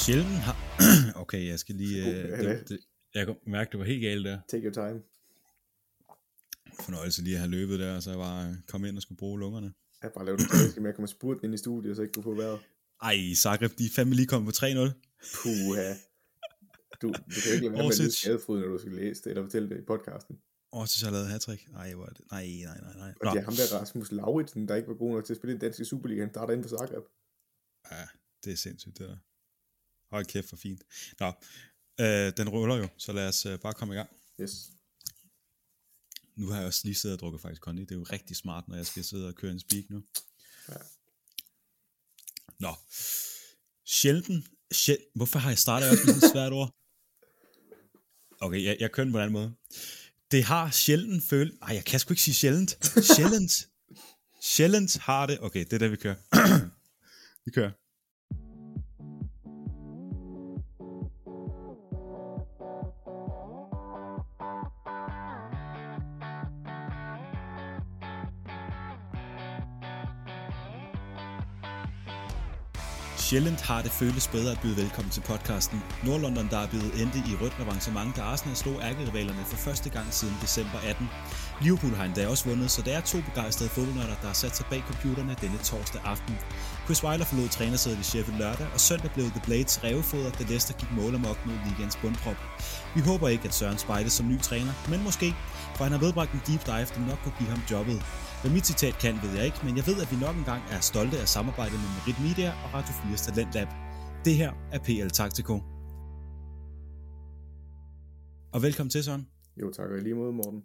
Sjældent har... okay, jeg skal lige... Uh, det, det, jeg kan mærke, det var helt galt der. Take your time. Fornøjelse lige at have løbet der, og så bare uh, komme ind og skulle bruge lungerne. Jeg bare lavet det med at komme spurgt ind i studiet, så ikke du få været. Ej, Zagreb, de er fandme lige kommet på 3-0. Puha. Du, du kan ikke lade være med lidt skadefryd, når du skal læse det, eller fortælle det i podcasten. Aarhus har lavet hat-trick. Ej, hvor er det? Nej, nej, nej, nej. Og det er ham der Rasmus Lauritsen, der ikke var god nok til at spille i den danske Superliga. Han starter ind på Zagreb. Ja, det er sindssygt, det der. Hold kæft, for fint. Nå, øh, den ruller jo, så lad os øh, bare komme i gang. Yes. Nu har jeg også lige siddet og drukket faktisk kondi. Det er jo rigtig smart, når jeg skal sidde og køre en speak nu. Ja. Nå. Sjælden. Sjæl... Hvorfor har jeg startet også med sådan et svært ord? Okay, jeg, jeg kører den på en anden måde. Det har sjældent følt... Nej, jeg kan sgu ikke sige sjældent. Sjældent. sjældent har det... Okay, det er det, vi kører. vi kører. Sjældent har det føles bedre at byde velkommen til podcasten. Nordlondon, der er blevet endte i rødt avancement, da Arsenal slog ærkerivalerne for første gang siden december 18. Liverpool har endda også vundet, så der er to begejstrede fodboldnørder, der har sat sig bag computerne denne torsdag aften. Chris Weiler forlod trænersædet i Sheffield lørdag, og søndag blev The Blades revefoder, da Leicester gik mål amok mod ligens bundprop. Vi håber ikke, at Søren spejles som ny træner, men måske, for han har vedbragt en deep dive, der nok kunne give ham jobbet. Hvad mit citat kan, ved jeg ikke, men jeg ved, at vi nok engang er stolte af samarbejdet med Merit Media og Radio 4's Talentlab. Det her er PL Taktiko. Og velkommen til, Søren. Jo, tak og lige måde, Morten.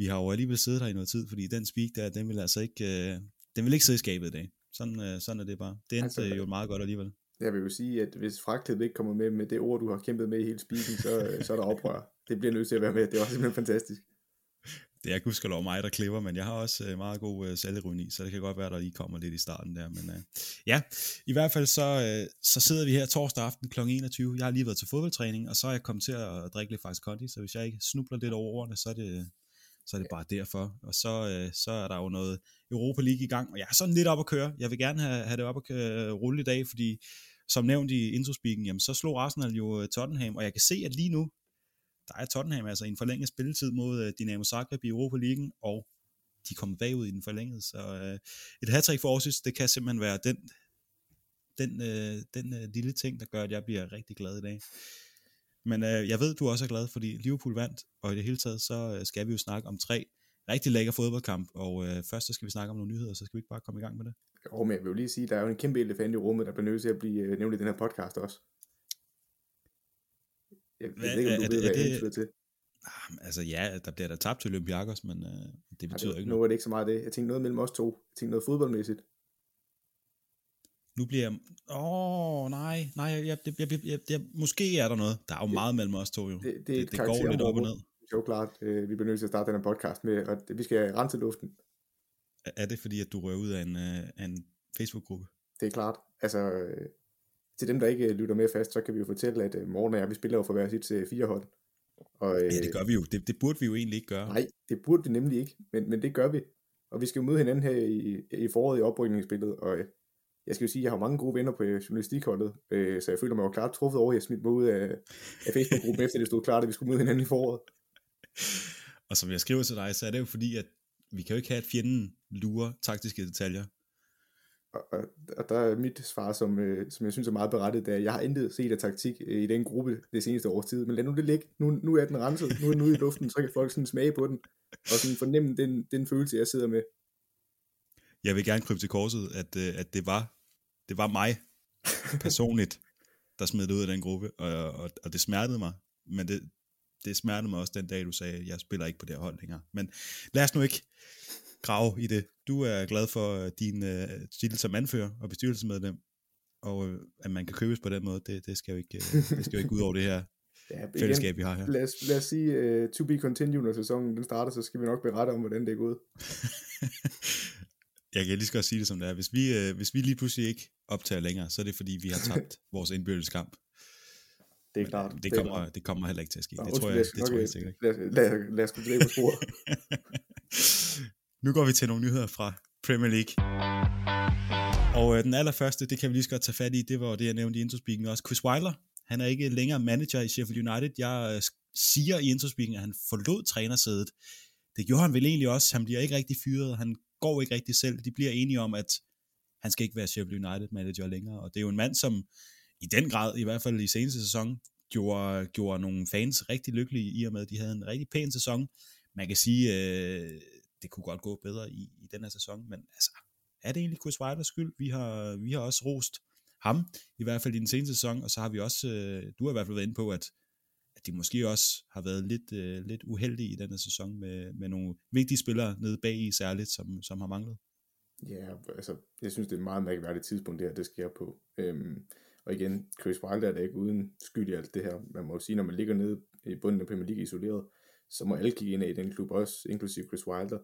Vi har jo alligevel siddet her i noget tid, fordi den speak der, den vil altså ikke, øh, den vil ikke sidde i skabet i dag. Sådan, øh, sådan er det bare. Det endte altså, jo meget godt alligevel. Jeg vil jo sige, at hvis fragtet ikke kommer med med det ord, du har kæmpet med i hele speaken, så, så er der oprør. Det bliver nødt til at være med. Det var simpelthen fantastisk det er gudskelov mig, der klipper, men jeg har også øh, meget god øh, selvironi, så det kan godt være, der lige kommer lidt i starten der. Men øh, ja, i hvert fald så, øh, så sidder vi her torsdag aften kl. 21. Jeg har lige været til fodboldtræning, og så er jeg kommet til at drikke lidt faktisk kondi, så hvis jeg ikke snubler lidt over ordene, så er det, så er det bare derfor. Og så, øh, så er der jo noget Europa League i gang, og jeg er sådan lidt op at køre. Jeg vil gerne have, have det op at køre, rulle i dag, fordi som nævnt i introspeaken, jamen så slog Arsenal jo øh, Tottenham, og jeg kan se, at lige nu, der er Tottenham altså i en forlænget spilletid mod øh, Dynamo Zagreb i Europa League, og de kommer bagud i den forlængede, så øh, et hat for Aarhus, det kan simpelthen være den, den, øh, den øh, lille ting, der gør, at jeg bliver rigtig glad i dag. Men uh, jeg ved, du også er glad, fordi Liverpool vandt, og i det hele taget, så uh, skal vi jo snakke om tre rigtig lækker fodboldkamp, og uh, først så skal vi snakke om nogle nyheder, så skal vi ikke bare komme i gang med det. Jo, men jeg vil jo lige sige, der er jo en kæmpe elefant i rummet, der bliver nødt til at blive uh, nævnt i den her podcast også. Jeg, ved ikke, om du er, ved, hvad det, jeg til. Ah, altså ja, der bliver der tabt til Olympiakos, men uh, det betyder ja, ikke noget. Nu er det ikke så meget det. Jeg tænkte noget mellem os to. Jeg tænkte noget fodboldmæssigt. Nu bliver jeg... Åh, nej, nej, jeg, jeg, jeg, jeg, jeg, jeg, måske er der noget. Der er jo det, meget mellem os to jo. Det, det, det, det går lidt op og ned. Jo, klart. Øh, vi bliver nødt til at starte den her podcast med, og vi skal rense luften. Er det fordi, at du rører ud af en, øh, af en Facebook-gruppe? Det er klart. Altså, øh, til dem, der ikke øh, lytter med fast, så kan vi jo fortælle, at øh, morgen og jeg, vi spiller jo for hver sit øh, fire hold. Og, øh, ja, det gør vi jo. Det, det burde vi jo egentlig ikke gøre. Nej, det burde vi nemlig ikke, men, men det gør vi. Og vi skal jo møde hinanden her i, i foråret i oprykningsspillet, og øh, jeg skal jo sige, at jeg har mange gode venner på journalistikholdet, øh, så jeg føler mig jo klart truffet over, at jeg smidt mig ud af, af Facebook-gruppen, efter det stod klart, at vi skulle møde hinanden i foråret. Og som jeg skriver til dig, så er det jo fordi, at vi kan jo ikke have, at fjenden lurer taktiske detaljer og, og, og der er mit svar, som, øh, som jeg synes er meget berettet, det er, jeg har intet set af taktik øh, i den gruppe det seneste års tid, men lad nu det ligge. Nu, nu er den renset, nu er den ude i luften, så kan folk sådan smage på den, og sådan fornemme den, den følelse, jeg sidder med. Jeg vil gerne krybe til korset, at, øh, at det var det var mig personligt, der smed det ud af den gruppe, og, og, og det smertede mig, men det, det smertede mig også den dag, du sagde, at jeg spiller ikke på det her hold længere. Men lad os nu ikke grave i det. Du er glad for din uh, titel som anfører og bestyrelsesmedlem, og uh, at man kan købes på den måde, det, det, skal jo ikke, uh, det skal jo ikke ud over det her ja, fællesskab, vi har her. Lad os, lad os sige, uh, to be continued, når sæsonen den starter, så skal vi nok berette om, hvordan det er gået. jeg kan lige så godt sige det som det er. Hvis vi, uh, hvis vi lige pludselig ikke optager længere, så er det fordi, vi har tabt vores indbyrdeskamp. Det er klart. Det, det, kommer, det, det kommer heller ikke til at ske. Nå, det, tror jeg, det tror jeg sikkert ikke. Lad, lad, lad os gå tilbage på sporet. Nu går vi til nogle nyheder fra Premier League. Og øh, den allerførste, det kan vi lige så godt tage fat i, det var det, jeg nævnte i introspeaking også. Chris Wilder, han er ikke længere manager i Sheffield United. Jeg øh, siger i introspeaking, at han forlod trænersædet. Det gjorde han vel egentlig også. Han bliver ikke rigtig fyret. Han går ikke rigtig selv. De bliver enige om, at han skal ikke være Sheffield United manager længere. Og det er jo en mand, som i den grad, i hvert fald i seneste sæson, gjorde, gjorde nogle fans rigtig lykkelige i og med, at de havde en rigtig pæn sæson. Man kan sige, øh, det kunne godt gå bedre i, i den her sæson, men altså, er det egentlig Chris Weiders skyld? Vi har, vi har også rost ham, i hvert fald i den seneste sæson, og så har vi også, øh, du har i hvert fald været inde på, at, at de måske også har været lidt, øh, lidt uheldige i den sæson med, med nogle vigtige spillere nede bag i særligt, som, som har manglet. Ja, altså, jeg synes, det er et meget mærkværdigt tidspunkt, det her, det sker på. Øhm, og igen, Chris Wilder er da ikke uden skyld i alt det her. Man må jo sige, når man ligger nede i bunden af Premier League isoleret, så må alle kigge ind i den klub også, inklusive Chris Wilder.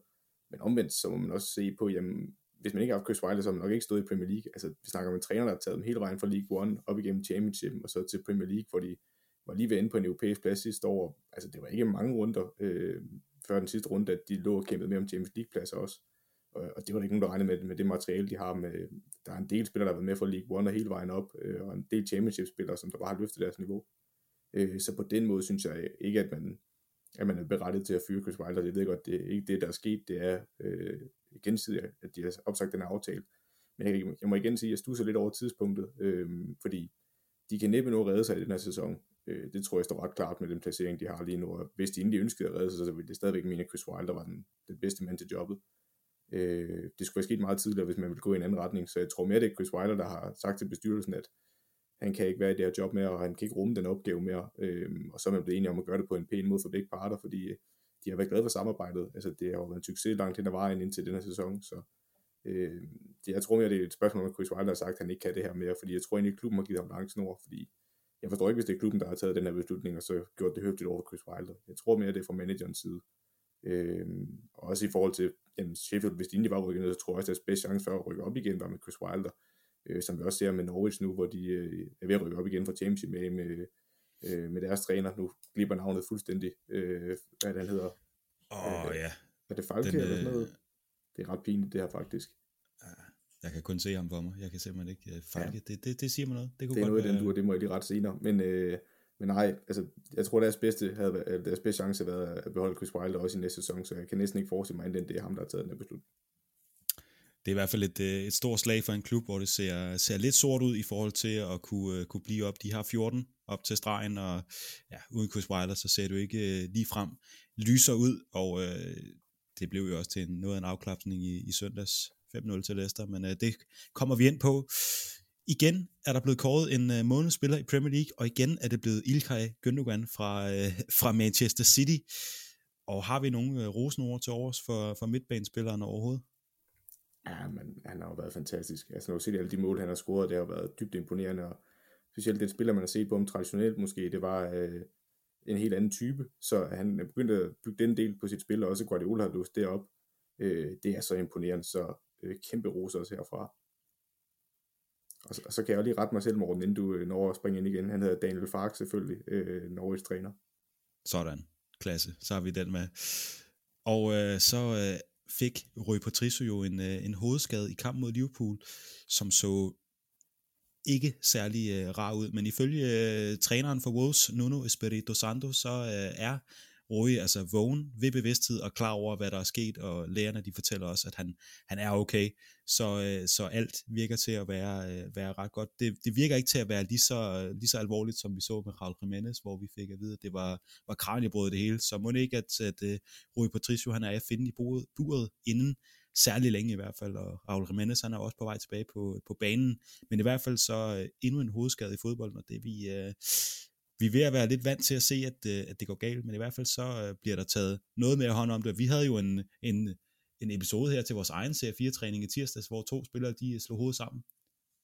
Men omvendt, så må man også se på, jamen, hvis man ikke har haft Chris Wilder, så har man nok ikke stået i Premier League. Altså, vi snakker om en træner, der har taget dem hele vejen fra League One op igennem Championship, og så til Premier League, hvor de var lige ved inde på en europæisk plads sidste år. Altså, det var ikke mange runder øh, før den sidste runde, at de lå og kæmpede med om Champions League-pladser også. Og, og det var der ikke nogen, der regnede med, med det materiale, de har med, der er en del spillere, der har været med for League One og hele vejen op, øh, og en del championship-spillere, som der bare har løftet deres niveau. Øh, så på den måde synes jeg ikke, at man, at man er berettet til at fyre Chris Wilder. Jeg ved godt, det er ikke det, der er sket. Det er øh, gensidigt, at de har opsagt den her aftale. Men jeg, jeg må igen sige, at jeg stusser lidt over tidspunktet, øh, fordi de kan næppe nå at redde sig i den her sæson. Øh, det tror jeg står ret klart med den placering, de har lige nu. Og hvis de egentlig ønskede at redde sig, så ville det stadigvæk mene, at Chris Wilder var den, den bedste mand til jobbet. Øh, det skulle have sket meget tidligere, hvis man ville gå i en anden retning. Så jeg tror mere, det er Chris Wilder, der har sagt til bestyrelsen, at han kan ikke være i det her job mere, og han kan ikke rumme den opgave mere. Øh, og så er man blevet enige om at gøre det på en pæn måde for begge parter, fordi de har været glade for samarbejdet. Altså, det har jo været en succes langt hen ad vejen indtil den her sæson, så øh, det, jeg tror mere, det er et spørgsmål, om Chris Wilder har sagt, at han ikke kan det her mere, fordi jeg tror egentlig, at klubben har givet ham lang snor, fordi jeg forstår ikke, hvis det er klubben, der har taget den her beslutning, og så gjort det høfligt over Chris Wilder. Jeg tror mere, det er fra managerens side. Øh, og også i forhold til jamen Sheffield, hvis de egentlig var rykket ned, så tror jeg også, at deres bedste chance for at rykke op igen var med Chris Wilder, øh, som vi også ser med Norwich nu, hvor de øh, er ved at rykke op igen fra Championship med, med, øh, med deres træner. Nu glipper navnet fuldstændig, øh, hvad den hedder. Åh, oh, ja. Er det Falke den, eller sådan noget? Det er ret pinligt, det her faktisk. Jeg kan kun se ham for mig. Jeg kan simpelthen ikke... Uh, Falke, ja. det, det, det siger mig noget. Det, kunne det er godt noget i den dur, det må jeg lige ret senere. Men, øh, men nej, altså, jeg tror, deres bedste, havde, været, deres bedste chance havde været at beholde Chris Wilder også i næste sæson, så jeg kan næsten ikke forestille mig, at det er ham, der har taget den her beslutning. Det er i hvert fald et, øh, et stort slag for en klub, hvor det ser, ser lidt sort ud i forhold til at kunne, øh, kunne blive op. De har 14 op til stregen, og ja, uden Chris Wilder, så ser du ikke lige frem lyser ud, og øh, det blev jo også til en, noget af en afklapsning i, i søndags 5-0 til Leicester, men øh, det kommer vi ind på. Igen er der blevet kåret en øh, månedsspiller i Premier League, og igen er det blevet Ilkay Gündogan fra, øh, fra Manchester City. Og har vi nogle uh, øh, rosenord til overs for, for midtbanespilleren overhovedet? Ja, men han har jo været fantastisk. Altså når du ser alle de mål, han har scoret, det har været dybt imponerende, og specielt den spiller, man har set på ham traditionelt måske, det var øh, en helt anden type, så han er begyndt at bygge den del på sit spil, og også Guardiola har låst det op. Øh, det er så imponerende, så øh, kæmpe ros også herfra. Og så, og så kan jeg jo lige rette mig selv, Morten, inden du øh, når at springe ind igen. Han hedder Daniel Fark selvfølgelig, øh, Norges træner. Sådan, klasse. Så har vi den med. Og øh, så øh, fik Rui Patricio jo en, øh, en hovedskade i kamp mod Liverpool, som så ikke særlig øh, rar ud, men ifølge øh, træneren for Wolves, Nuno Espirito Santo, så øh, er Rui altså vågen ved bevidsthed og klar over, hvad der er sket, og lægerne de fortæller også, at han, han er okay, så, øh, så alt virker til at være, øh, være ret godt. Det, det virker ikke til at være lige så, lige så alvorligt, som vi så med Raul Jimenez, hvor vi fik at vide, at det var, var kranjebrød det hele, så må det ikke, at, at øh, Rui Patricio han er at finde i buret, buret inden særlig længe i hvert fald, og Raul Jimenez han er også på vej tilbage på, på banen, men i hvert fald så øh, endnu en hovedskade i fodbolden, og det vi, øh, vi er ved at være lidt vant til at se, at, øh, at det går galt, men i hvert fald så øh, bliver der taget noget mere hånd om det. Vi havde jo en, en, en episode her til vores egen serie 4-træning i tirsdags, hvor to spillere de øh, slog hovedet sammen.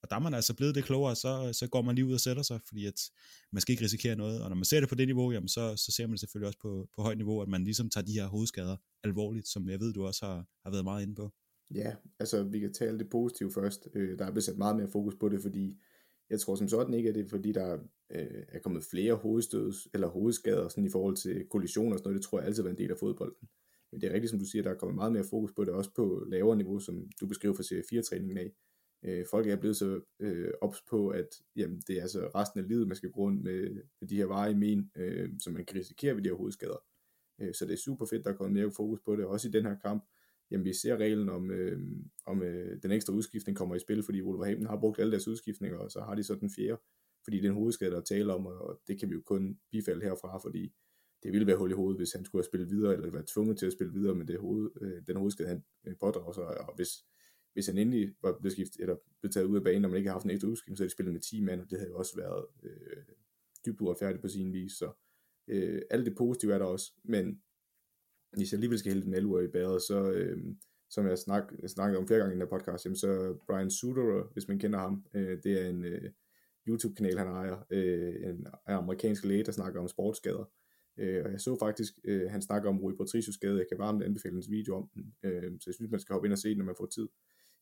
Og der er man altså blevet det klogere, så, så går man lige ud og sætter sig, fordi at man skal ikke risikere noget. Og når man ser det på det niveau, jamen så, så ser man det selvfølgelig også på, på højt niveau, at man ligesom tager de her hovedskader alvorligt, som jeg ved, du også har, har været meget inde på. Ja, altså vi kan tale det positive først. Øh, der er blevet sat meget mere fokus på det, fordi jeg tror som sådan ikke, at det er fordi, der øh, er kommet flere hovedstød eller hovedskader sådan i forhold til kollisioner og sådan noget. Det tror jeg altid har været en del af fodbolden. Men det er rigtigt, som du siger, der er kommet meget mere fokus på det, også på lavere niveau, som du beskriver for Serie 4-træningen af. Øh, folk er blevet så øh, ops på, at jamen, det er altså resten af livet, man skal gå rundt med, med de her varer i men, øh, som man kan risikere ved de her hovedskader. Øh, så det er super fedt, der er kommet mere fokus på det, også i den her kamp. Jamen, vi ser reglen om, øh, om øh, den ekstra udskiftning kommer i spil, fordi Wolverhampton har brugt alle deres udskiftninger, og så har de så den fjerde, fordi den hovedskade, der taler om, og det kan vi jo kun bifalde herfra, fordi det ville være hul i hovedet, hvis han skulle have spillet videre, eller være tvunget til at spille videre med det hoved, øh, den hovedskade, han øh, pådrager sig, og hvis, hvis han endelig var blevet, skiftet, eller blevet taget ud af banen, og man ikke har haft en ekstra udskiftning, så havde de spillet med 10 mand, og det havde jo også været øh, dybt uretfærdigt på sin vis, så øh, alt det positive er der også, men hvis jeg alligevel skal hælde den alvor i bæret, så, øh, som jeg snak, snakket om flere gange i den her podcast, jamen, så Brian Suderer, hvis man kender ham, øh, det er en øh, YouTube-kanal, han ejer, øh, en amerikansk læge, der snakker om sportsskader, øh, og jeg så faktisk, øh, han snakker om Rui Patricios skade, jeg kan varmt anbefale hans video om den, øh, så jeg synes, man skal hoppe ind og se den, når man får tid.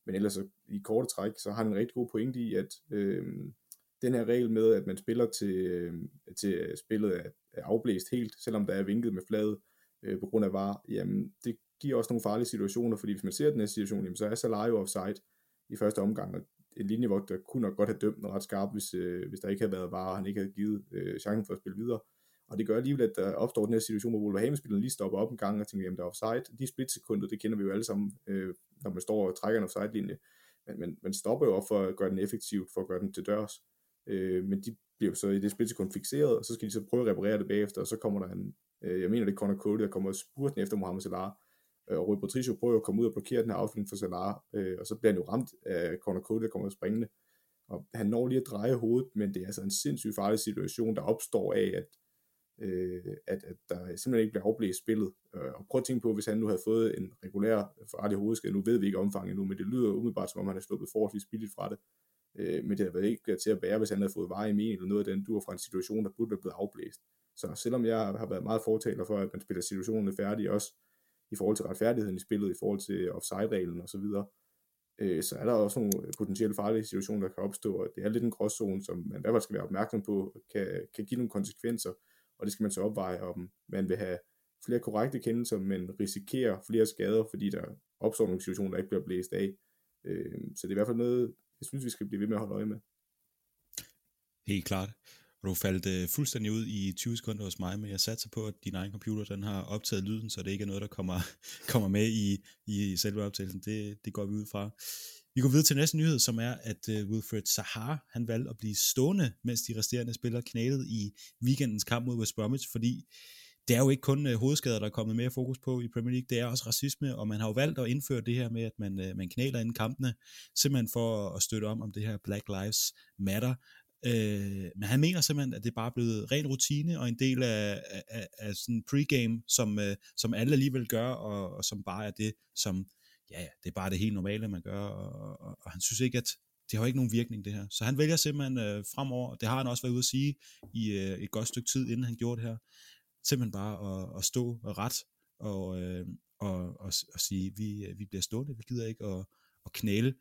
Men ellers så, i korte træk, så har han en rigtig god pointe i, at øh, den her regel med, at man spiller til, øh, til øh, spillet er, er afblæst helt, selvom der er vinket med flade øh, på grund af var, jamen det giver også nogle farlige situationer, fordi hvis man ser den her situation, jamen, så er Salah jo offside i første omgang, og en linjevogter kunne nok godt have dømt den ret skarpt, hvis, øh, hvis der ikke havde været var, og han ikke havde givet øh, chancen for at spille videre. Og det gør alligevel, at der opstår den her situation, hvor Wolverhampton-spilleren lige stopper op en gang og tænker, jamen der er offside. De splitsekunder, det kender vi jo alle sammen, øh, når man står og trækker en offside-linje. Men man, man stopper jo op for at gøre den effektivt, for at gøre den til dørs. Øh, men de bliver så i det splitsekund fixeret, og så skal de så prøve at reparere det bagefter, og så kommer der en, øh, jeg mener det er Conor Cody, der kommer og spurten efter Mohamed Salah, øh, og Rui Patricio prøver at komme ud og blokere den her afslutning for Salah, øh, og så bliver han jo ramt af Conor Cody, der kommer springende, og han når lige at dreje hovedet, men det er altså en sindssygt farlig situation, der opstår af, at, øh, at, at der simpelthen ikke bliver afblæst spillet. Øh, og prøv at tænke på, hvis han nu havde fået en regulær farlig hovedskade, nu ved vi ikke omfanget endnu, men det lyder umiddelbart, som om han er sluppet forholdsvis billigt fra det. Øh, men det havde været ikke til at bære, hvis han havde fået veje i men, eller noget af den dur fra en situation, der burde være blevet afblæst. Så selvom jeg har været meget fortaler for, at man spiller situationen færdig, også i forhold til retfærdigheden i spillet, i forhold til offside-reglen osv., så, øh, så er der også nogle potentielle farlige situationer, der kan opstå, og det er lidt en gråzone, som man i hvert fald skal være opmærksom på, kan, kan give nogle konsekvenser, og det skal man så opveje, om man vil have flere korrekte kendelser, men risikerer flere skader, fordi der opstår nogle situationer, der ikke bliver blæst af. Øh, så det er i hvert fald noget, jeg synes, vi skal blive ved med at holde øje med. Helt klart. Og du faldt øh, fuldstændig ud i 20 sekunder hos mig, men jeg satser på, at din egen computer den har optaget lyden, så det ikke er noget, der kommer, kommer med i, i selve optagelsen. Det, det går vi ud fra. Vi går videre til næste nyhed, som er, at uh, Wilfred Sahar, han valgte at blive stående, mens de resterende spillere knælede i weekendens kamp mod West Bromwich, fordi det er jo ikke kun uh, hovedskader, der er kommet mere fokus på i Premier League, det er også racisme, og man har jo valgt at indføre det her med, at man, uh, man knæler inden kampene, simpelthen for at støtte om om det her Black Lives Matter, Øh, men han mener simpelthen, at det er bare blevet ren rutine og en del af, af, af sådan pregame, som, øh, som alle alligevel gør, og, og som bare er det, som, ja, ja, det er bare det helt normale, man gør, og, og, og han synes ikke, at det har ikke nogen virkning, det her. Så han vælger simpelthen øh, fremover, og det har han også været ude at sige i øh, et godt stykke tid, inden han gjorde det her, simpelthen bare at, at stå ret og, øh, og, og, og sige, vi, øh, vi bliver stående, vi gider ikke at, at knæle.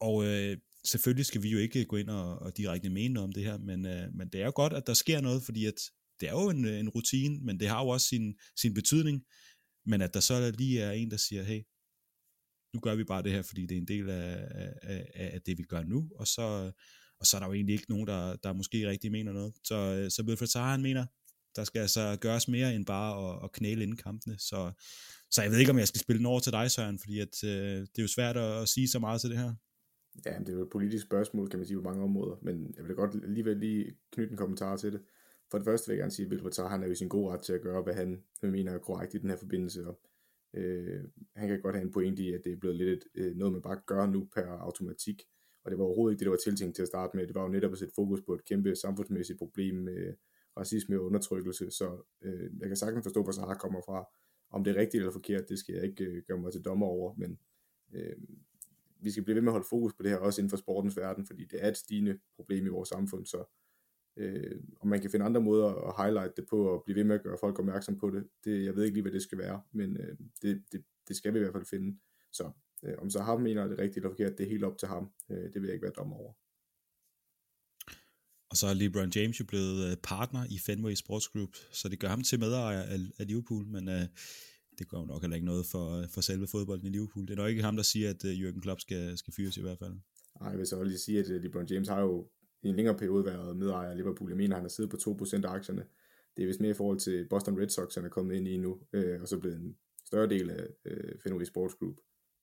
Og øh, selvfølgelig skal vi jo ikke gå ind og, og direkte mene noget om det her, men, øh, men det er jo godt, at der sker noget, fordi at det er jo en, øh, en rutine, men det har jo også sin, sin betydning, men at der så lige er en, der siger, hey, nu gør vi bare det her, fordi det er en del af, af, af det, vi gør nu, og så, og så er der jo egentlig ikke nogen, der, der måske rigtig mener noget. Så, så Wilfred Zaha, han mener, der skal altså gøres mere end bare at, at knæle inden kampene, så, så jeg ved ikke, om jeg skal spille den over til dig, Søren, fordi at, øh, det er jo svært at, at sige så meget til det her. Ja, det er jo et politisk spørgsmål, kan man sige, på mange områder, men jeg vil godt alligevel lige knytte en kommentar til det. For det første vil jeg gerne sige, at Vilvatar, han er jo sin god ret til at gøre, hvad han mener er korrekt i den her forbindelse, og øh, han kan godt have en pointe i, at det er blevet lidt et, øh, noget, man bare gør nu per automatik, og det var overhovedet ikke det, der var tiltænkt til at starte med. Det var jo netop at sætte fokus på et kæmpe samfundsmæssigt problem med racisme og undertrykkelse, så øh, jeg kan sagtens forstå, hvor Sahar kommer fra. Om det er rigtigt eller forkert, det skal jeg ikke øh, gøre mig til dommer over, men øh, vi skal blive ved med at holde fokus på det her, også inden for sportens verden, fordi det er et stigende problem i vores samfund, så øh, om man kan finde andre måder at highlight det på, og blive ved med at gøre folk opmærksom på det, det jeg ved ikke lige, hvad det skal være, men øh, det, det, det skal vi i hvert fald finde. Så øh, om så ham mener det rigtigt eller forkert, det er helt op til ham. Øh, det vil jeg ikke være dommer over. Og så er LeBron James jo blevet øh, partner i Fenway Sports Group, så det gør ham til medejer af, af Liverpool, men øh, det går jo nok heller ikke noget for, for selve fodbolden i Liverpool. Det er nok ikke ham, der siger, at uh, Jürgen Klopp skal, skal fyres i hvert fald. Nej, jeg vil så lige sige, at uh, LeBron James har jo i en længere periode været medejer af Liverpool. Jeg mener, han har siddet på 2% af aktierne. Det er vist mere i forhold til Boston Red Sox, han er kommet ind i nu, øh, og så blevet en større del af øh, Fenway Sports Group.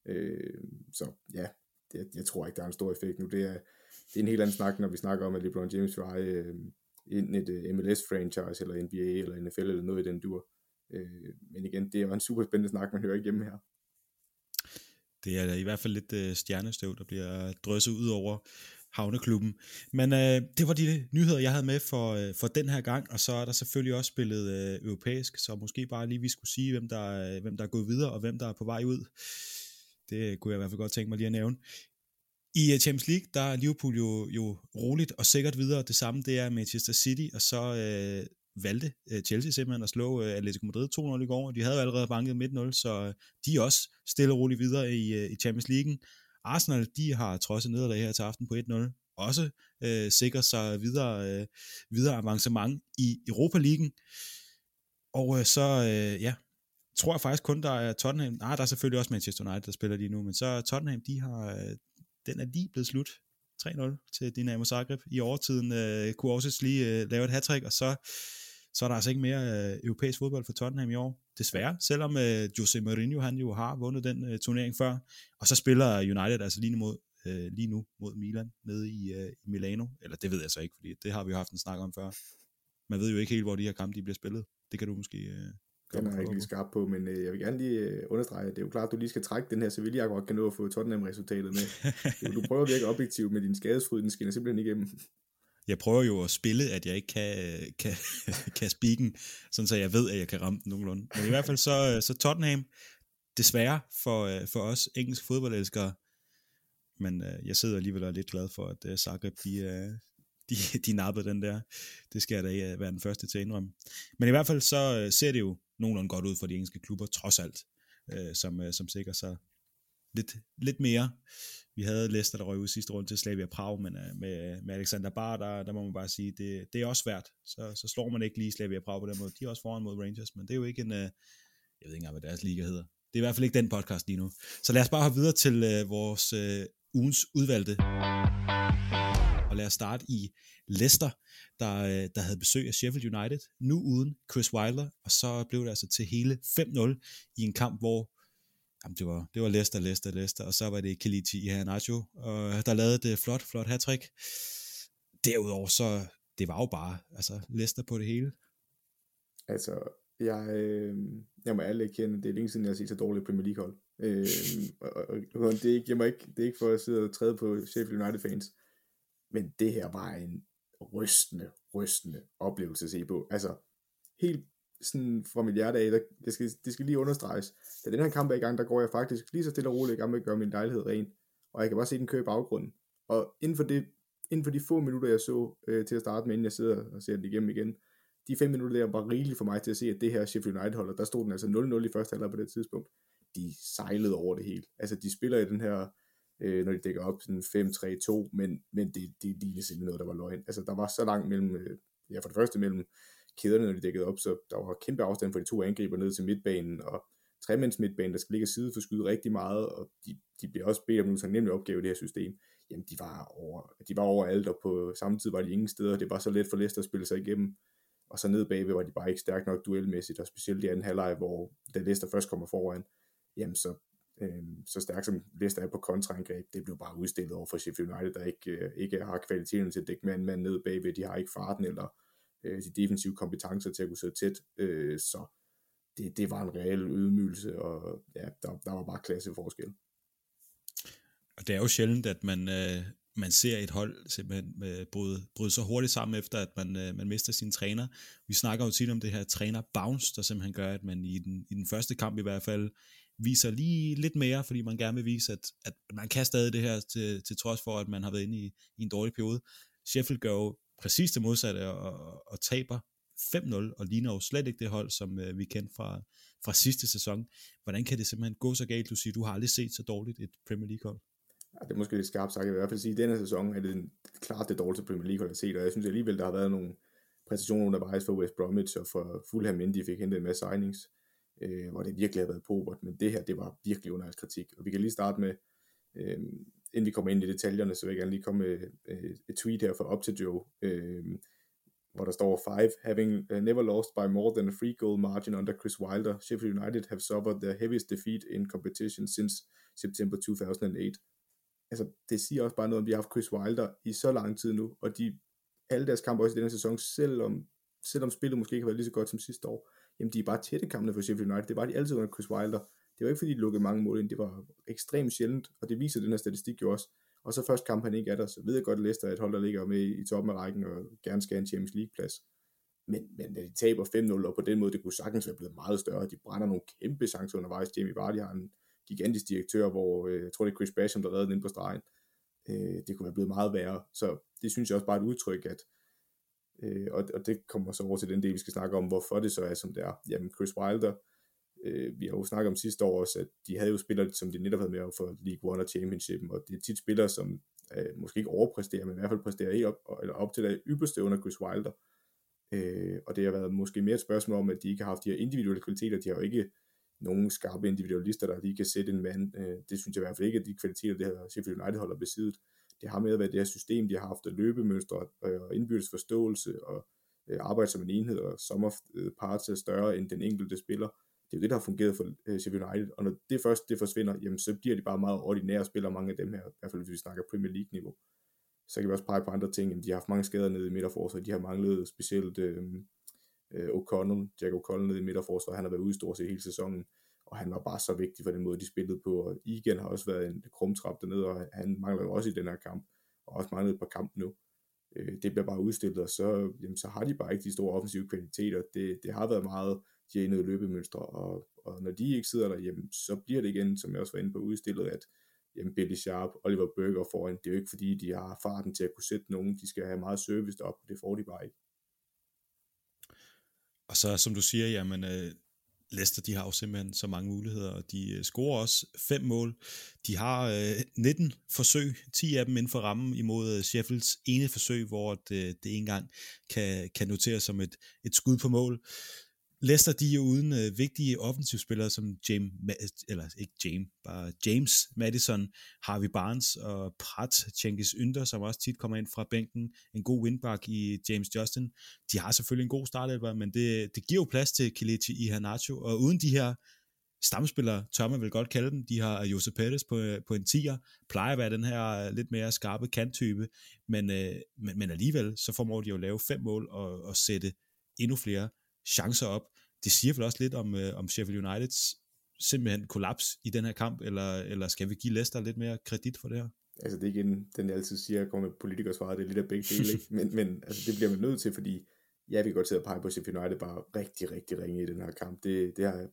Øh, så ja, det, jeg tror ikke, der er en stor effekt nu. Det er, det er en helt anden snak, når vi snakker om, at LeBron James vil eje øh, ind et øh, MLS-franchise, eller NBA, eller NFL, eller noget i den dur. Øh, men igen, det er en super spændende snak, man hører ikke hjemme her. Det er i hvert fald lidt øh, stjernestøv, der bliver drysset ud over Havneklubben. Men øh, det var de nyheder, jeg havde med for, øh, for den her gang, og så er der selvfølgelig også spillet øh, europæisk, så måske bare lige vi skulle sige, hvem der, øh, hvem der er gået videre, og hvem der er på vej ud. Det kunne jeg i hvert fald godt tænke mig lige at nævne. I øh, Champions League, der er Liverpool jo, jo roligt og sikkert videre. Det samme, det er Manchester City, og så øh, valgte øh, Chelsea simpelthen at slå øh, Atletico Madrid 2-0 i går, og de havde jo allerede banket midt 0 så øh, de er også stille og roligt videre i, øh, i Champions League. Arsenal, de har trods et nederlag her til aften på 1-0, også øh, sikret sig videre, øh, videre avancement i Europa League. Og øh, så, øh, ja, tror jeg faktisk kun, der er Tottenham, nej, der er selvfølgelig også Manchester United, der spiller lige nu, men så Tottenham, de har, øh, den er lige blevet slut. 3-0 til Dinamo Zagreb. I overtiden øh, kunne også lige øh, lave et hat og så, så er der altså ikke mere øh, europæisk fodbold for Tottenham i år. Desværre, selvom øh, Jose Mourinho han jo har vundet den øh, turnering før. Og så spiller United altså lige nu mod, øh, lige nu mod Milan nede i, øh, i Milano. Eller det ved jeg så ikke, fordi det har vi jo haft en snak om før. Man ved jo ikke helt, hvor de her kampe de bliver spillet. Det kan du måske øh, den er jeg ikke lige skarp på, men øh, jeg vil gerne lige øh, understrege, at det er jo klart, at du lige skal trække den her Sevilla godt kan nå at få Tottenham-resultatet med. du prøver at virke objektiv med din skadesfryd, den skinner simpelthen igennem. Jeg prøver jo at spille, at jeg ikke kan, kan, kan spikken, sådan så jeg ved, at jeg kan ramme den nogenlunde. Men i hvert fald så, øh, så Tottenham, desværre for, øh, for os engelske fodboldelskere, men øh, jeg sidder alligevel og er lidt glad for, at øh, Zagreb, de, øh, de, de nappede den der. Det skal jeg da ikke være den første til at indrømme. Men i hvert fald så øh, ser det jo nogenlunde godt ud for de engelske klubber, trods alt, øh, som, øh, som sikrer sig lidt, lidt mere. Vi havde Leicester, der røg ud sidste runde til Slavia Prag, men øh, med, med Alexander Bar, der, der må man bare sige, det, det er også svært. Så, så slår man ikke lige Slavia Prag på den måde. De er også foran mod Rangers, men det er jo ikke en, øh, jeg ved ikke engang, hvad deres liga hedder. Det er i hvert fald ikke den podcast lige nu. Så lad os bare have videre til uh, vores uh, ugens udvalgte. Og lad os starte i Leicester, der, der havde besøg af Sheffield United, nu uden Chris Wilder, og så blev det altså til hele 5-0 i en kamp, hvor jamen det, var, det var Leicester, Leicester, Leicester, og så var det Kelechi Iheanacho, og der lavede det øh, flot, flot hattrick. Derudover så, det var jo bare, altså Leicester på det hele. Altså, jeg, øh, jeg må alle kende, det er længe siden, jeg har set så dårligt Premier League hold. Øh, og, og, det, er ikke, jeg må ikke, det er ikke for at sidde og træde på Sheffield United fans, men det her var en rystende, rystende oplevelse at se på. Altså, helt sådan fra mit hjerte af, der, det, skal, det skal lige understreges. Da den her kamp er i gang, der går jeg faktisk lige så stille og roligt i gang med at gøre min lejlighed ren. Og jeg kan bare se den køre i baggrunden. Og inden for, det, inden for de få minutter, jeg så øh, til at starte med, inden jeg sidder og ser den igennem igen, de fem minutter der var rigeligt for mig til at se, at det her Sheffield United holder, der stod den altså 0-0 i første halvleg på det tidspunkt. De sejlede over det hele. Altså, de spiller i den her øh, når de dækker op sådan 5-3-2, men, men det, det lignede simpelthen noget, der var løgn. Altså, der var så langt mellem, øh, ja, for det første mellem kæderne, når de dækkede op, så der var kæmpe afstand for de to angriber ned til midtbanen, og tremands midtbanen, der skal ligge side for skyde rigtig meget, og de, de bliver også bedt om en nemlig opgave i det her system. Jamen, de var, over, de var over alt, og på samme tid var de ingen steder, det var så let for Leicester at spille sig igennem, og så ned bagved var de bare ikke stærkt nok duelmæssigt, og specielt i anden halvleg, hvor da Leicester først kommer foran, jamen så øh, så stærkt som Leicester er på kontraangreb, det blev bare udstillet over for Sheffield United, der ikke, øh, ikke har kvaliteten til at dække mand, mand ned bagved, de har ikke farten eller øh, de defensive kompetencer til at kunne sidde tæt, øh, så det, det var en reel ydmygelse, og ja, der, der var bare klasseforskel. Og det er jo sjældent, at man, øh, man ser et hold simpelthen øh, bryde, bryde så hurtigt sammen, efter at man, øh, man mister sin træner. Vi snakker jo tit om det her træner bounce, der simpelthen gør, at man i den, i den første kamp i hvert fald viser lige lidt mere, fordi man gerne vil vise, at, at man kan stadig det her, til, til trods for, at man har været inde i, i en dårlig periode. Sheffield gør jo præcis det modsatte og, og, og taber 5-0, og ligner jo slet ikke det hold, som øh, vi kendte fra, fra sidste sæson. Hvordan kan det simpelthen gå så galt? Du siger, du har aldrig set så dårligt et Premier League hold. Ja, det er måske lidt skarpt sagt. Jeg vil i hvert fald sige, at denne sæson er det klart det dårligste Premier League hold, jeg har set, og jeg synes alligevel, der har været nogle præstationer undervejs for West Bromwich og for Fulham, inden de fik hentet en masse signings. øh, hvor det virkelig har været pobert, men det her, det var virkelig under kritik. Og vi kan lige starte med, øh, inden vi kommer ind i detaljerne, så vil jeg gerne lige komme med øh, et tweet her fra up to Joe, øh, hvor der står five, having uh, never lost by more than a free goal margin under Chris Wilder, Sheffield United have suffered their heaviest defeat in competition since September 2008. Altså, det siger også bare noget om, at de har haft Chris Wilder i så lang tid nu, og de, alle deres kampe også i denne sæson, selvom, selvom spillet måske ikke har været lige så godt som sidste år, jamen de er bare tætte kampene for Sheffield United. Det var de altid under Chris Wilder. Det var ikke fordi, de lukkede mange mål ind, det var ekstremt sjældent, og det viser den her statistik jo også. Og så først kamp han ikke er der, så ved jeg godt, at Leicester er et hold, der ligger med i toppen af rækken og gerne skal have en Champions League plads. Men, men de taber 5-0, og på den måde, det kunne sagtens være blevet meget større. De brænder nogle kæmpe chancer undervejs. Jamie Vardy har en gigantisk direktør, hvor øh, jeg tror, det er Chris Basham, der redder den ind på stregen. Øh, det kunne være blevet meget værre. Så det synes jeg også bare er et udtryk, at øh, og, og det kommer så over til den del, vi skal snakke om, hvorfor det så er, som det er. Jamen, Chris Wilder, øh, vi har jo snakket om sidste år også, at de havde jo spillere, som de netop havde med for League One og Championship, og det er tit spillere, som øh, måske ikke overpræsterer, men i hvert fald præsterer helt op, eller op til det ypperste under Chris Wilder. Øh, og det har været måske mere et spørgsmål om, at de ikke har haft de her individuelle kvaliteter. De har jo ikke nogen skarpe individualister, der lige kan sætte en mand. Øh, det synes jeg i hvert fald ikke, at de kvaliteter, det her Sheffield United holder besiddet. Det har med at være det her system, de har haft, af løbemønstre øh, og indbyrdes forståelse og øh, arbejde som en enhed, og som of øh, parts er større end den enkelte spiller. Det er jo det, der har fungeret for øh, Sheffield United, og når det først det forsvinder, jamen så bliver de bare meget ordinære spillere, mange af dem her, i hvert fald hvis vi snakker Premier League-niveau. Så kan vi også pege på andre ting, jamen, de har haft mange skader nede i midterforsvaret, de har manglet specielt øh, øh, O'Connell, Jack O'Connell nede i midterforsvaret, han har været ude stort set hele sæsonen, og han var bare så vigtig for den måde, de spillede på, og igen har også været en krumtrap dernede, og han mangler jo også i den her kamp, og også manglet et par kampe nu. Øh, det bliver bare udstillet, og så, jamen, så har de bare ikke de store offensive kvaliteter. Det, det har været meget de har løbemønstre, og, og når de ikke sidder der, jamen, så bliver det igen, som jeg også var inde på udstillet, at jamen, Billy Sharp, Oliver Burger foran, det er jo ikke fordi, de har farten til at kunne sætte nogen, de skal have meget service op, det får de bare ikke. Og så som du siger, jamen, øh, Leicester, de har jo simpelthen så mange muligheder, og de øh, scorer også fem mål. De har øh, 19 forsøg, 10 af dem inden for rammen imod øh, Sheffields ene forsøg, hvor øh, det, det engang kan, kan noteres som et, et skud på mål. Leicester, de er uden øh, vigtige offensivspillere som James, eller ikke James, bare James Madison, Harvey Barnes og Pratt, Cengiz Ynder, som også tit kommer ind fra bænken. En god windback i James Justin. De har selvfølgelig en god startelver, men det, det giver jo plads til Kelechi i Hanacho, og uden de her stamspillere, tør man vel godt kalde dem. De har Jose Pettis på, øh, på en 10'er, plejer at være den her øh, lidt mere skarpe kanttype, men, øh, men, men alligevel så formår de jo at lave fem mål og, og sætte endnu flere chancer op. Det siger vel også lidt om, øh, om Sheffield Uniteds simpelthen kollaps i den her kamp, eller, eller skal vi give Leicester lidt mere kredit for det her? Altså det er igen, den jeg altid siger, kommer med politikersvaret, det er lidt af begge dele, ikke? men, men altså, det bliver man nødt til, fordi ja, vi kan godt til at pege på Sheffield United bare rigtig, rigtig ringe i den her kamp. Det, det har jeg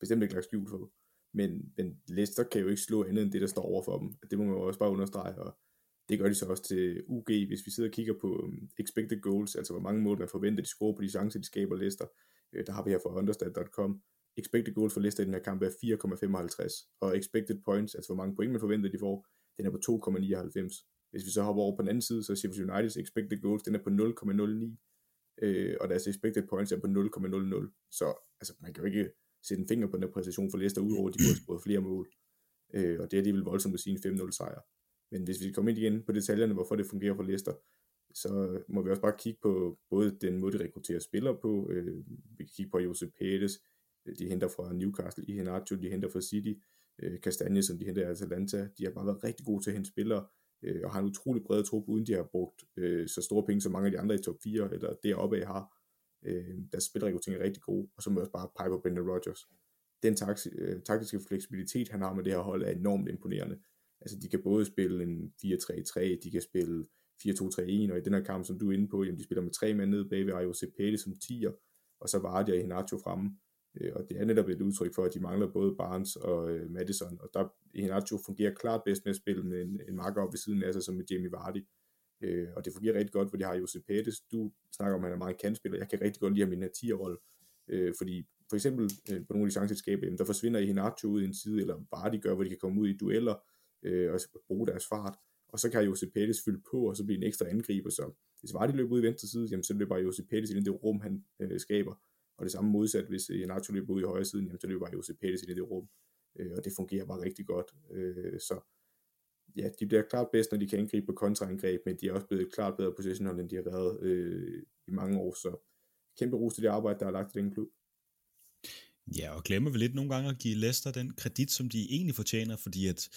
bestemt ikke lagt skjul for. Men, men Leicester kan jo ikke slå andet end det, der står over for dem. Det må man jo også bare understrege, og det gør de så også til UG, hvis vi sidder og kigger på øhm, expected goals, altså hvor mange mål man forventer, de scorer på de chancer, de skaber lister. Øh, der har vi her fra understat.com. Expected goals for Leicester i den her kamp er 4,55, og expected points, altså hvor mange point man forventer, de får, den er på 2,99. Hvis vi så hopper over på den anden side, så Sheffield Uniteds expected goals, den er på 0,09, øh, og deres expected points er på 0,00. Så altså, man kan jo ikke sætte en finger på den her præcision for Leicester, udover at de har fået flere mål. Øh, og det er alligevel voldsomt at sige en 5-0 sejr. Men hvis vi kommer ind igen på detaljerne, hvorfor det fungerer for Leicester, så må vi også bare kigge på både den måde, de rekrutterer spillere på. Øh, vi kan kigge på Josep Pérez, øh, de henter fra Newcastle, i Henacho, de henter fra City, øh, Kastanje, som de henter af Atalanta. De har bare været rigtig gode til at hente spillere, øh, og har en utrolig bred trup, uden de har brugt øh, så store penge, som mange af de andre i top 4 eller deroppe af har. Øh, deres spilrekruttering er rigtig god, og så må vi også bare pege på Brendan Rodgers. Den tak- øh, taktiske fleksibilitet, han har med det her hold, er enormt imponerende. Altså, de kan både spille en 4-3-3, de kan spille 4-2-3-1, og i den her kamp, som du er inde på, jamen, de spiller med tre mænd nede bagved Ayo Cepede som 10'er, og så Vardy de i Hinacho fremme. Øh, og det er netop et udtryk for, at de mangler både Barnes og øh, Madison, og der Henacho fungerer klart bedst med at spille med en, en marker op ved siden af sig, som med Jamie Vardy. Øh, og det fungerer rigtig godt, fordi de har Jose Pettis. Du snakker om, at han er meget kantspiller. Jeg kan rigtig godt lide ham i den her 10'er-rolle, øh, fordi for eksempel øh, på nogle af de chancer, de skaber, der forsvinder i Hinacho ud i en side, eller Vardy gør, hvor de kan komme ud i dueller øh, og bruge deres fart. Og så kan Josep Pettis fylde på, og så bliver en ekstra angriber, så hvis Vardy løber ud i venstre side, jamen, så løber Josep Pettis ind i det rum, han øh, skaber, og det samme modsat, hvis øh, Nacho løber ud i højre side, jamen, så løber Jose Pettis ind i det rum, øh, og det fungerer bare rigtig godt. Øh, så ja, de bliver klart bedst, når de kan angribe på kontraangreb, men de er også blevet klart bedre positioner, end de har været øh, i mange år, så kæmpe ros til det arbejde, der er lagt i den klub. Ja, og glemmer vi lidt nogle gange at give Leicester den kredit, som de egentlig fortjener, fordi at,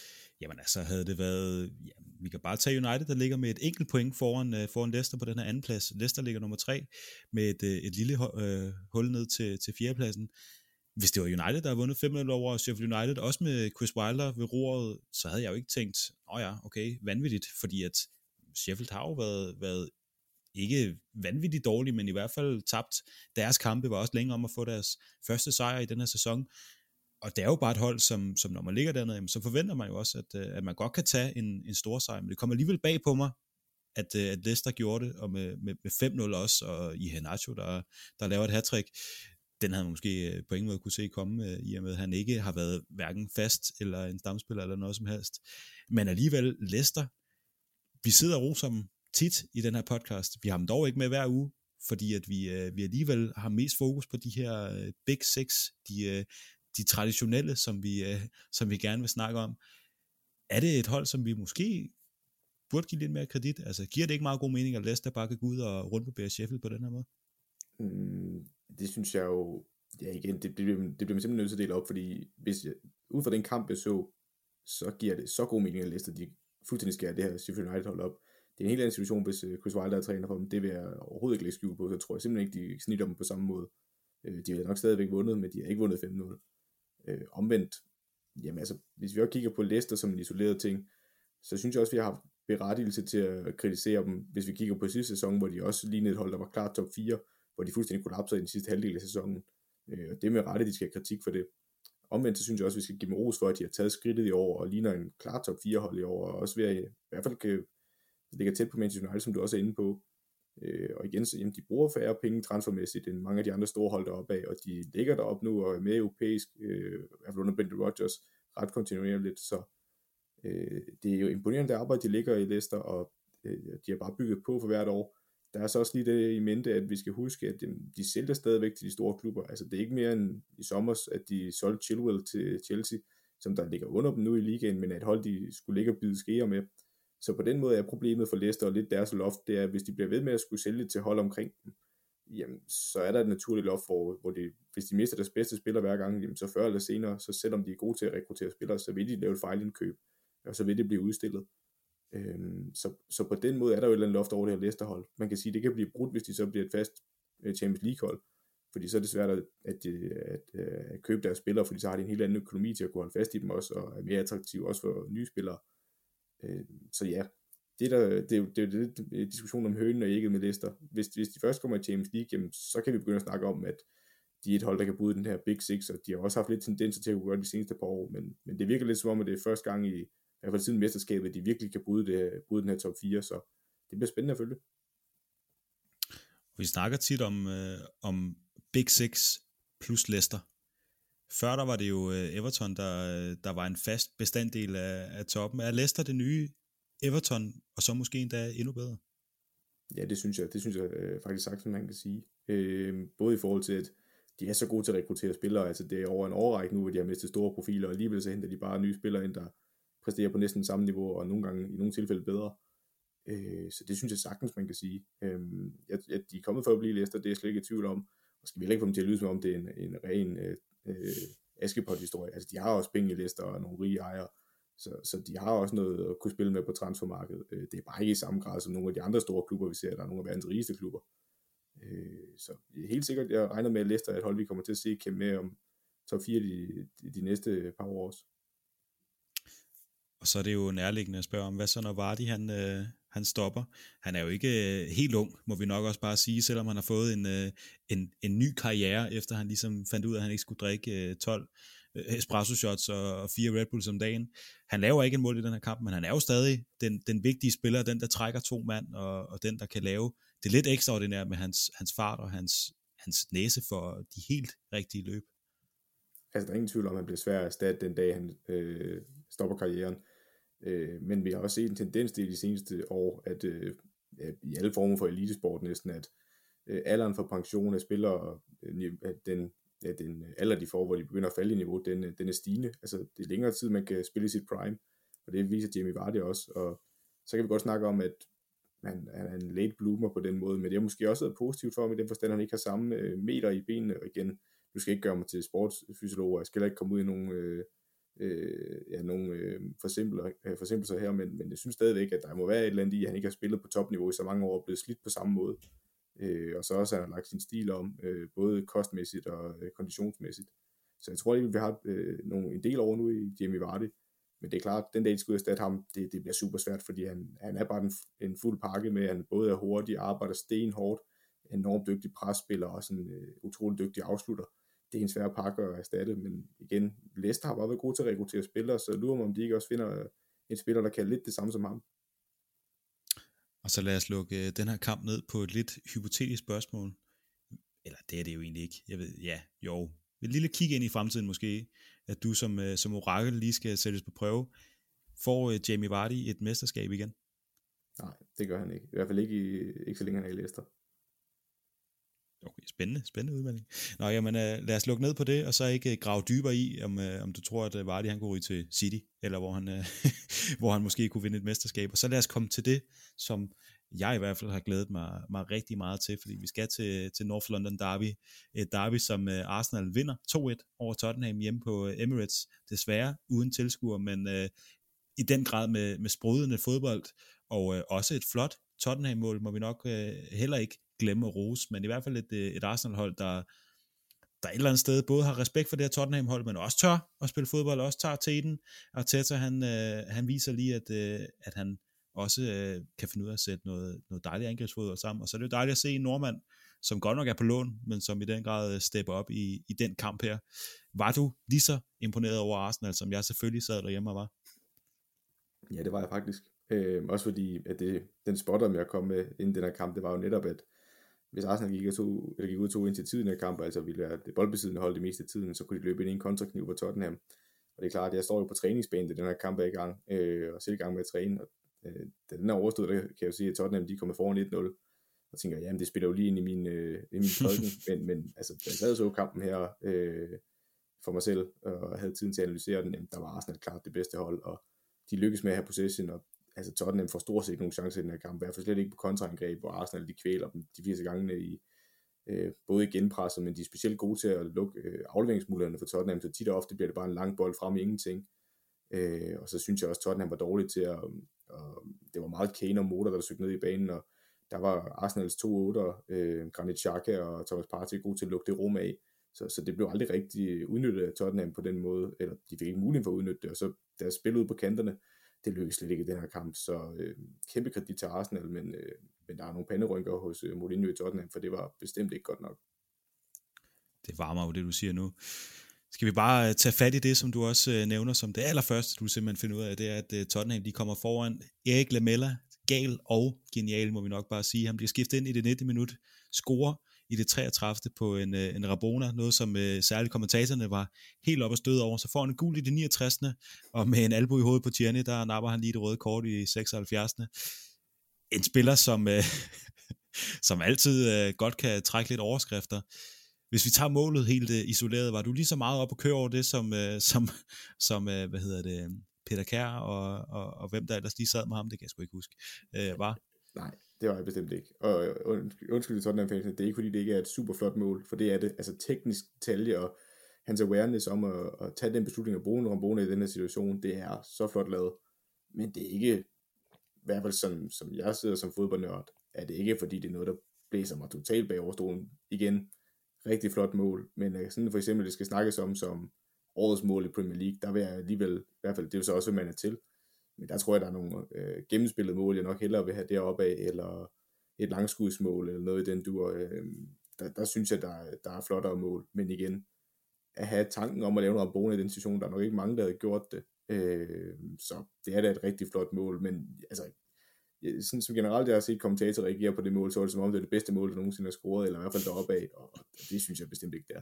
jamen altså, havde det været, ja, vi kan bare tage United, der ligger med et enkelt point foran, øh, foran Leicester på den her anden plads. Leicester ligger nummer tre med et, øh, et lille øh, hul ned til, til fjerdepladsen. Hvis det var United, der havde vundet 5 over Sheffield United, også med Chris Wilder ved roret, så havde jeg jo ikke tænkt, åh oh ja, okay, vanvittigt, fordi at Sheffield har jo været, været ikke vanvittigt dårlige, men i hvert fald tabt deres kampe, var også længe om at få deres første sejr i den her sæson. Og det er jo bare et hold, som, som når man ligger dernede, så forventer man jo også, at, øh, at man godt kan tage en, en stor sejr. Men det kommer alligevel bag på mig, at, øh, at Leicester gjorde det, og med, med, med 5-0 også, og i Henacho, der, der laver et hat den havde man måske øh, på ingen måde kunne se komme, i og med at han ikke har været hverken fast eller en stamspiller eller noget som helst. Men alligevel, Leicester, vi sidder og roser dem tit i den her podcast. Vi har dem dog ikke med hver uge, fordi at vi, øh, vi alligevel har mest fokus på de her øh, Big Six, de, øh, de traditionelle, som vi, øh, som vi gerne vil snakke om. Er det et hold, som vi måske burde give lidt mere kredit? Altså, giver det ikke meget god mening, at Leicester bare kan gå ud og rundt på Sheffield på den her måde? Mm, det synes jeg jo, ja igen, det, bliver, det bliver man simpelthen nødt til at dele op, fordi hvis jeg, ud fra den kamp, jeg så, så giver det så god mening, at Leicester de fuldstændig skærer det her Sheffield United hold op det er en helt anden situation, hvis øh, Chris Wilder er træner for dem. Det vil jeg overhovedet ikke lægge skjul på. Så jeg tror jeg simpelthen ikke, de snitter dem på samme måde. Øh, de har nok stadigvæk vundet, men de har ikke vundet 5-0. Øh, omvendt, jamen altså, hvis vi også kigger på Leicester som en isoleret ting, så synes jeg også, vi har berettigelse til at kritisere dem, hvis vi kigger på sidste sæson, hvor de også lignede et hold, der var klart top 4, hvor de fuldstændig kollapsede i den sidste halvdel af sæsonen. Øh, og det med rette, de skal have kritik for det. Omvendt så synes jeg også, at vi skal give dem ros for, at de har taget skridtet i år, og ligner en klar top 4 hold i år, og også ved at i hvert fald kan ligger tæt på Manchester United, som du også er inde på. Øh, og igen, så, jamen, de bruger færre penge transfermæssigt end mange af de andre store hold deroppe af, og de ligger deroppe nu og er mere europæisk, øh, i hvert fald under Brendan Rodgers, ret kontinuerligt, så øh, det er jo imponerende det arbejde, de ligger i Leicester, og øh, de har bare bygget på for hvert år. Der er så også lige det i mente, at vi skal huske, at jamen, de sælger stadigvæk til de store klubber. Altså det er ikke mere end i sommer, at de solgte Chilwell til Chelsea, som der ligger under dem nu i ligaen, men at hold, de skulle ligge og byde skeer med. Så på den måde er problemet for Leicester og lidt deres loft, det er, at hvis de bliver ved med at skulle sælge til hold omkring dem, jamen, så er der et naturligt loft, hvor, hvor de, hvis de mister deres bedste spiller hver gang, jamen, så før eller senere, så selvom de er gode til at rekruttere spillere, så vil de lave et fejlindkøb, og så vil det blive udstillet. Øhm, så, så på den måde er der jo et eller andet loft over det her Leicester-hold. Man kan sige, at det kan blive brudt, hvis de så bliver et fast øh, Champions League-hold, fordi så er det svært at, at, øh, at, øh, at købe deres spillere, fordi så har de en helt anden økonomi til at kunne holde fast i dem også, og er mere attraktiv også for nye spillere. Øh, så ja, det, der, det, er jo, det er jo lidt diskussion om hønen og ægget med lister. Hvis, hvis de først kommer i Champions League, jamen, så kan vi begynde at snakke om, at de er et hold, der kan bryde den her Big Six, og de har også haft lidt tendenser til at gøre de seneste par år, men, men det virker lidt som om, at det er første gang i, i hvert fald siden mesterskabet, at de virkelig kan bryde, det, bryde den her top 4, så det bliver spændende at følge. Vi snakker tit om, øh, om Big Six plus Leicester. Før der var det jo øh, Everton, der, øh, der var en fast bestanddel af, af toppen. Er Leicester det nye Everton, og så måske endda endnu bedre? Ja, det synes jeg, det synes jeg øh, faktisk sagt, som man kan sige. Øh, både i forhold til, at de er så gode til at rekruttere spillere, altså det er over en årrække nu, hvor de har mistet store profiler, og alligevel så henter de bare nye spillere ind, der præsterer på næsten samme niveau, og nogle gange i nogle tilfælde bedre. Øh, så det synes jeg sagtens, man kan sige. Øh, at, at de er kommet for at blive Leicester, det er jeg slet ikke i tvivl om. Og skal vi heller ikke få dem til at lyde som om, det er en, en ren øh, øh, Askepot-historie. Altså, de har også penge lister og nogle rige ejere, så, så de har også noget at kunne spille med på transfermarkedet. Øh, det er bare ikke i samme grad som nogle af de andre store klubber, vi ser. Der er nogle af verdens rigeste klubber. Øh, så helt sikkert, jeg regner med, at Leicester er et hold, vi kommer til at se kæmpe med om top 4 de, de næste par år også. Og så er det jo nærliggende at spørge om, hvad så når Vardy han, øh, han stopper. Han er jo ikke øh, helt ung, må vi nok også bare sige, selvom han har fået en, øh, en, en ny karriere, efter han ligesom fandt ud af, at han ikke skulle drikke øh, 12 øh, espresso shots og, og fire Red Bulls om dagen. Han laver ikke en mål i den her kamp, men han er jo stadig den, den vigtige spiller, den der trækker to mand, og, og den der kan lave det lidt ekstraordinære med hans, hans fart og hans, hans næse for de helt rigtige løb. Altså, der er ingen tvivl om, at han bliver svær at erstatte den dag, han øh, stopper karrieren. Øh, men vi har også set en tendens til de seneste år, at øh, i alle former for elitesport næsten, at øh, alderen for pension af spillere, øh, den, ja, den alder, de får, hvor de begynder at falde i niveau, den, øh, den er stigende. Altså, det er længere tid, man kan spille i sit prime, og det viser Jamie Vardy også. Og så kan vi godt snakke om, at han, han er en late bloomer på den måde, men det har måske også været positivt for ham i den forstand, at han ikke har samme øh, meter i benene, og igen, du skal ikke gøre mig til sportsfysiolog, og jeg skal heller ikke komme ud i nogle, øh, øh, ja, nogle øh, øh, forsimpelser her, men, men jeg synes stadigvæk, at der må være et eller andet i, at han ikke har spillet på topniveau i så mange år, og blevet slidt på samme måde. Øh, og så også har han lagt sin stil om, øh, både kostmæssigt og øh, konditionsmæssigt. Så jeg tror alligevel, vi har øh, nogle, en del over nu i Jamie Vardy. Men det er klart, den dag, de skulle erstatte ham, det, det bliver super svært, fordi han, han er bare en, en fuld pakke med, at han både er hurtig, arbejder stenhårdt, enormt dygtig presspiller og sådan øh, utrolig dygtig afslutter. Det er en svær pakke at erstatte, men igen, Leicester har bare været god til at rekruttere spillere, så lurer mig, om de ikke også finder en spiller, der kan lidt det samme som ham. Og så lad os lukke øh, den her kamp ned på et lidt hypotetisk spørgsmål. Eller det er det jo egentlig ikke. Jeg ved, ja, jo. Et lille kig ind i fremtiden måske, at du som, øh, som orakel lige skal sættes på prøve. Får uh, Jamie Vardy et mesterskab igen? Nej, det gør han ikke. I hvert fald ikke, i, ikke så længe han er i Leicester. Okay, spændende, spændende udmelding. Nå, jamen, uh, lad os lukke ned på det, og så ikke øh, grave dybere i, om, øh, om du tror, at uh, Vardy han kunne ryge til City, eller hvor han, hvor han måske kunne vinde et mesterskab. Og så lad os komme til det, som jeg i hvert fald har glædet mig, mig rigtig meget til, fordi vi skal til, til North London Derby. Et derby, som Arsenal vinder 2-1 over Tottenham hjemme på Emirates. Desværre uden tilskuer, men øh, i den grad med, med sprudende fodbold, og øh, også et flot Tottenham-mål, må vi nok øh, heller ikke glemme at rose, men i hvert fald et, øh, et Arsenal-hold, der, der et eller andet sted både har respekt for det her Tottenham-hold, men også tør at spille fodbold, også tager teten. Teta, han, øh, han viser lige, at, øh, at han også øh, kan finde ud af at sætte noget, noget dejligt angrebsfodbold sammen. Og så er det jo dejligt at se en nordmand, som godt nok er på lån, men som i den grad øh, stepper op i, i den kamp her. Var du lige så imponeret over Arsenal, som jeg selvfølgelig sad derhjemme og var? Ja, det var jeg faktisk. Øh, også fordi, at det, den spotter, jeg kom med inden den her kamp, det var jo netop, at hvis Arsenal gik, to, eller gik ud to ind til tiden af kampen, altså ville være det boldbesiddende hold det meste af tiden, så kunne de løbe ind i en kontrakniv på Tottenham. Og det er klart, at jeg står jo på træningsbanen, da den her kamp er i gang, øh, og selv i gang med at træne, og øh, da den er overstået, der kan jeg jo sige, at Tottenham de kommer foran 1-0, og tænker, jamen det spiller jo lige ind i min, øh, i min prædiken, men, men altså, da jeg sad så kampen her øh, for mig selv, og havde tiden til at analysere den, jamen, der var Arsenal klart det bedste hold, og de lykkedes med at have possession, og altså Tottenham får stort set nogle chancer i den her kamp, i hvert fald slet ikke på kontraangreb, hvor Arsenal de kvæler dem de 80 gange i, øh, både i genpresset, men de er specielt gode til at lukke øh, afleveringsmulighederne for Tottenham, så tit og ofte bliver det bare en lang bold frem i ingenting. Øh, og så synes jeg også, at Tottenham var dårlig til at, og det var meget Kane og Motor, der søgte ned i banen, og der var Arsenals to otter, øh, Granit Xhaka og Thomas Partey gode til at lukke det rum af, så, så det blev aldrig rigtig udnyttet af Tottenham på den måde, eller de fik ikke mulighed for at udnytte det, og så deres spil ud på kanterne, det lykkedes slet ikke i den her kamp, så øh, kæmpe kredit til Arsenal, men, øh, men der er nogle panderynker hos øh, Mourinho i Tottenham, for det var bestemt ikke godt nok. Det varmer jo det, du siger nu. Skal vi bare øh, tage fat i det, som du også øh, nævner som det allerførste, du simpelthen finder ud af, det er, at øh, Tottenham de kommer foran Erik Lamella, gal og genial, må vi nok bare sige. Han bliver skiftet ind i det 19. minut, scorer i det 33. på en, øh, en Rabona, noget som øh, særligt kommentatorerne var helt op og støde over. Så får han en gul i det 69. og med en albu i hovedet på Tierney, der napper han lige det røde kort i 76. En spiller, som, øh, som altid øh, godt kan trække lidt overskrifter. Hvis vi tager målet helt øh, isoleret, var du lige så meget op og køre over det, som, øh, som, som øh, hvad hedder det, Peter Kær og, og, og hvem der ellers lige sad med ham, det kan jeg sgu ikke huske, øh, var? Nej, det var jeg bestemt ikke. Og undskyld til Tottenham fans, det er ikke fordi, det ikke er et super flot mål, for det er det. Altså teknisk detalje og hans awareness om at, at tage den beslutning og bruge en Rambone i den her situation, det er så flot lavet. Men det er ikke, i hvert fald som, som jeg sidder som fodboldnørd, er det ikke fordi, det er noget, der blæser mig totalt bag overstolen. Igen, rigtig flot mål, men øh, sådan for eksempel, det skal snakkes om som årets mål i Premier League, der vil jeg alligevel, i hvert fald, det er jo så også, hvad man er til, men der tror jeg, der er nogle øh, gennemspillede mål, jeg nok hellere vil have deroppe af, eller et langskudsmål, eller noget i den dur. Øh, der, der synes jeg, der, der er flottere mål. Men igen, at have tanken om at lave noget Rambone i den situation, der er nok ikke mange, der havde gjort det. Øh, så det er da et rigtig flot mål, men altså, sådan som generelt jeg har set kommentatorer reagere på det mål, så er det som om det er det bedste mål, der nogensinde har scoret, eller i hvert fald deroppe af, og det synes jeg bestemt ikke, det er.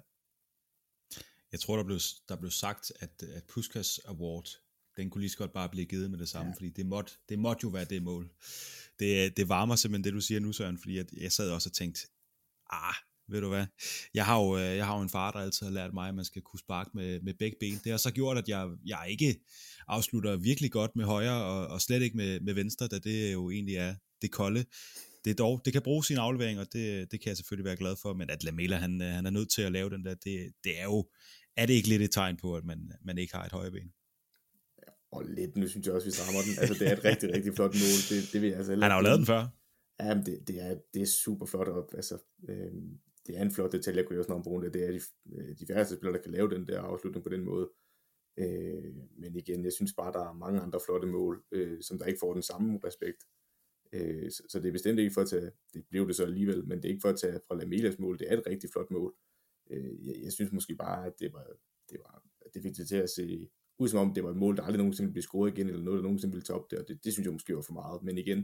Jeg tror, der blev, der blev sagt, at, at Puskas Award den kunne lige så godt bare blive givet med det samme, ja. fordi det måtte, det måtte jo være det mål. Det, det varmer simpelthen det, du siger nu, Søren, fordi jeg, jeg sad også og tænkte, Ah, ved du hvad? Jeg har jo, jeg har jo en far, der altid har lært mig, at man skal kunne sparke med, med begge ben. Det har så gjort, at jeg, jeg ikke afslutter virkelig godt med højre, og, og slet ikke med, med venstre, da det jo egentlig er det kolde. Det, er dog, det kan bruge sin aflevering, og det, det kan jeg selvfølgelig være glad for, men at Lamela, han, han er nødt til at lave den der, det, det er jo, er det ikke lidt et tegn på, at man, man ikke har et højre ben? Og lidt, nu synes jeg også, vi strammer den. Altså, det er et rigtig, rigtig flot mål. Det, det vil jeg altså Han har jo lavet den før. Ja, men det, det, er, det er super flot op. Altså, øh, det er en flot detalje, jeg kunne lave sådan om brugen. Det er de, øh, de færreste spillere, der kan lave den der afslutning på den måde. Øh, men igen, jeg synes bare, der er mange andre flotte mål, øh, som der ikke får den samme respekt. Øh, så, så det er bestemt ikke for at tage, det blev det så alligevel, men det er ikke for at tage fra Lamelias mål, det er et rigtig flot mål. Øh, jeg, jeg synes måske bare, at det var, det var, det fik det til at se ud som om det var et mål, der aldrig nogensinde ville blive scoret igen, eller noget, der nogensinde ville toppe det, og det, det synes jeg måske var for meget. Men igen,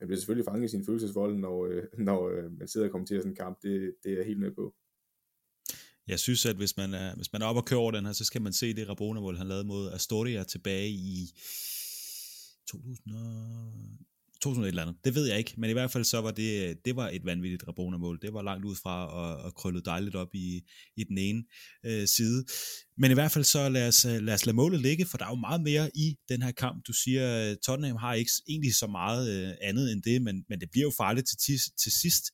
man bliver selvfølgelig fanget i sin følelsesvold, når, øh, når øh, man sidder og kommenterer sådan en kamp, det, det er jeg helt med på. Jeg synes, at hvis man er, hvis man er oppe og kører over den her, så skal man se det Rabona-mål, han lavede mod Astoria tilbage i 2000 2000 eller andet. Det ved jeg ikke, men i hvert fald så var det, det var et vanvittigt Rabona-mål. Det var langt ud fra og, og krøllet dejligt op i, i den ene øh, side. Men i hvert fald så lad os, øh, lad os lade målet ligge, for der er jo meget mere i den her kamp. Du siger, øh, Tottenham har ikke egentlig så meget øh, andet end det, men, men det bliver jo farligt til, til, til sidst,